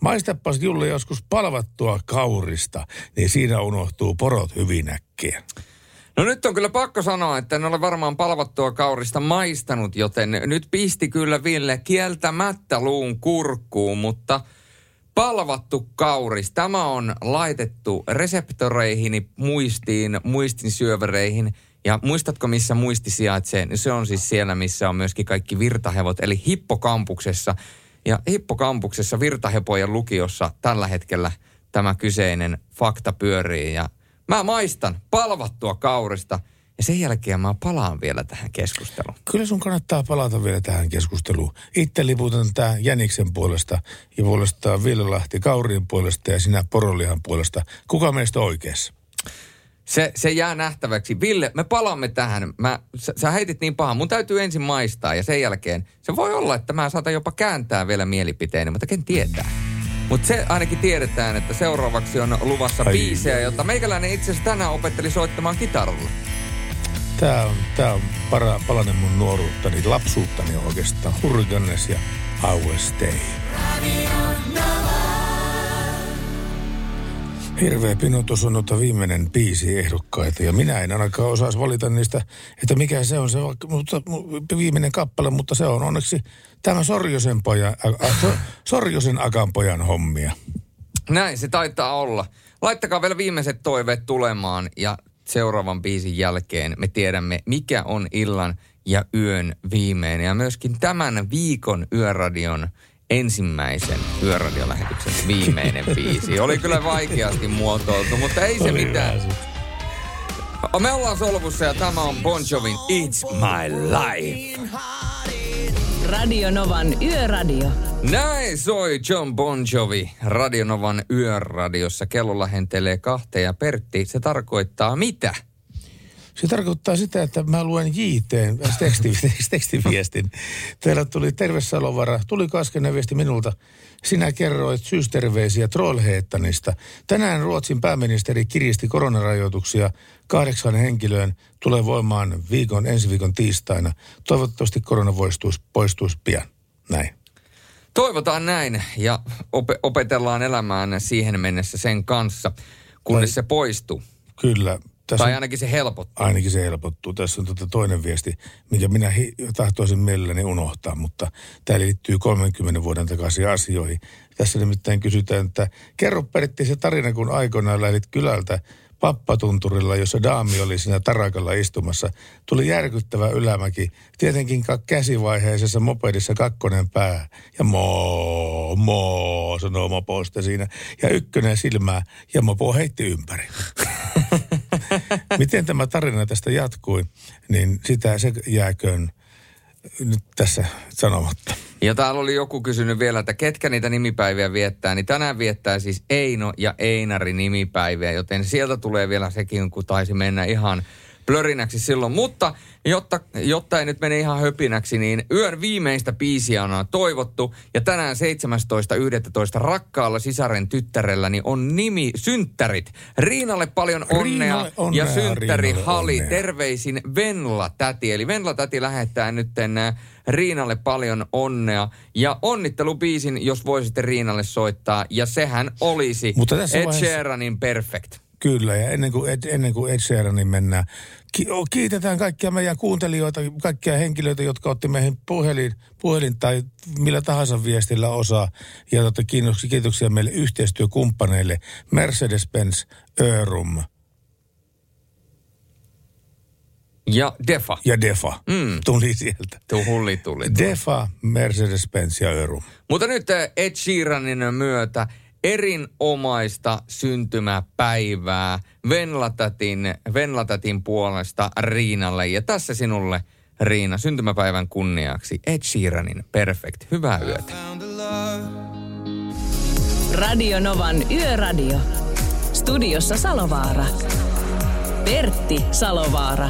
Maistapas Julle joskus palvattua kaurista, niin siinä unohtuu porot hyvin äkkiä. No nyt on kyllä pakko sanoa, että en ole varmaan palvattua kaurista maistanut, joten nyt pisti kyllä Ville kieltämättä luun kurkkuun, mutta palvattu kauris, tämä on laitettu reseptoreihin, muistiin, muistin syövereihin. Ja muistatko, missä muisti sijaitsee? Niin Se on siis siellä, missä on myöskin kaikki virtahevot, eli Hippokampuksessa. Ja Hippokampuksessa virtahepojen lukiossa tällä hetkellä tämä kyseinen fakta pyörii. Ja mä maistan palvattua kaurista ja sen jälkeen mä palaan vielä tähän keskusteluun. Kyllä sun kannattaa palata vielä tähän keskusteluun. Itse liputan tää Jäniksen puolesta ja puolestaan Ville Lahti Kauriin puolesta ja sinä porolihan puolesta. Kuka meistä oikeassa? Se, se jää nähtäväksi. Ville, me palaamme tähän. Mä, sä, sä heitit niin pahan. Mun täytyy ensin maistaa ja sen jälkeen se voi olla, että mä saatan jopa kääntää vielä mielipiteeni, mutta ken tietää. Mutta se ainakin tiedetään, että seuraavaksi on luvassa Ai. biisejä, jotta meikäläinen itse asiassa tänään opetteli soittamaan kitaralla. Tää on, tää on para, palanen mun nuoruuttani, lapsuuttani oikeastaan. Hurricanes ja I Will Stay. Hirveä pinotus on noita viimeinen biisi ehdokkaita ja minä en ainakaan osaisi valita niistä, että mikä se on se vaikka- mutta, mu- viimeinen kappale, mutta se on onneksi tämä Sorjosen, pojan, ä, so, Sorjosen akan pojan hommia. Näin se taitaa olla. Laittakaa vielä viimeiset toiveet tulemaan ja seuraavan biisin jälkeen me tiedämme, mikä on illan ja yön viimeinen. Ja myöskin tämän viikon Yöradion ensimmäisen Yöradiolähetyksen viimeinen biisi. Oli kyllä vaikeasti muotoiltu, mutta ei se mitään. Me ollaan solvussa ja tämä on Bon Jovin It's My Life. Radio Novan Yöradio. Näin soi John Bon Jovi Radionovan yöradiossa. Kello lähentelee kahteen ja Pertti, se tarkoittaa mitä? Se tarkoittaa sitä, että mä luen JT, teksti, tekstiviestin. Teillä tuli Terve Salovara, tuli kaskeinen viesti minulta. Sinä kerroit syysterveisiä Trollheitanista. Tänään Ruotsin pääministeri kiristi koronarajoituksia kahdeksan henkilöön. Tulee voimaan viikon, ensi viikon tiistaina. Toivottavasti korona poistuisi, poistuisi pian. Näin. Toivotaan näin ja op- opetellaan elämään siihen mennessä sen kanssa, kunnes Tai- se poistuu. Kyllä. Tässä Tai ainakin se helpottuu. Ainakin se helpottuu. Tässä on tota toinen viesti, minkä minä hi- tahtoisin mielelläni unohtaa, mutta tämä liittyy 30 vuoden takaisin asioihin. Tässä nimittäin kysytään, että kerro Pertti se tarina, kun aikoinaan lähdit kylältä pappatunturilla, jossa daami oli siinä tarakalla istumassa. Tuli järkyttävä ylämäki, tietenkin käsivaiheisessa mopedissa kakkonen pää. Ja moo, moo, sanoo mopo sitten siinä. Ja ykkönen silmää, ja mopo heitti ympäri. Miten tämä tarina tästä jatkui, niin sitä se jääköön nyt tässä sanomatta. Ja täällä oli joku kysynyt vielä, että ketkä niitä nimipäiviä viettää. Niin tänään viettää siis Eino ja Einari nimipäiviä, joten sieltä tulee vielä sekin, kun taisi mennä ihan plörinäksi silloin. Mutta jotta, jotta ei nyt mene ihan höpinäksi, niin yön viimeistä biisiä on toivottu. Ja tänään 17.11. rakkaalla sisaren tyttärelläni on nimi Synttärit. Riinalle paljon onnea, Riinalle onnea, ja synttäri Hali. onnea. Terveisin Venla täti. Eli Venla täti lähettää nytten äh, Riinalle paljon onnea. Ja onnittelubiisin, jos voisitte Riinalle soittaa. Ja sehän olisi Mutta Ed vaiheessa- Sheeranin Perfect. Kyllä, ja ennen kuin Ed, ennen kuin Ed Sheeranin mennään, ki- kiitetään kaikkia meidän kuuntelijoita, kaikkia henkilöitä, jotka otti meihin puhelin, puhelin tai millä tahansa viestillä osaa. Ja tota, kiitos- kiitoksia meille yhteistyökumppaneille Mercedes-Benz, Örum Ja Defa. ja Defa. Mm. Tuli sieltä. Tuo hulli tuli. Defa, Mercedes-Benz ja Örum. Mutta nyt äh, Ed Sheeranin myötä erinomaista syntymäpäivää Venlatätin, Venlatätin puolesta Riinalle. Ja tässä sinulle, Riina, syntymäpäivän kunniaksi Ed Sheeranin Perfect. Hyvää yötä. Radio Novan Yöradio. Studiossa Salovaara. Pertti Salovaara.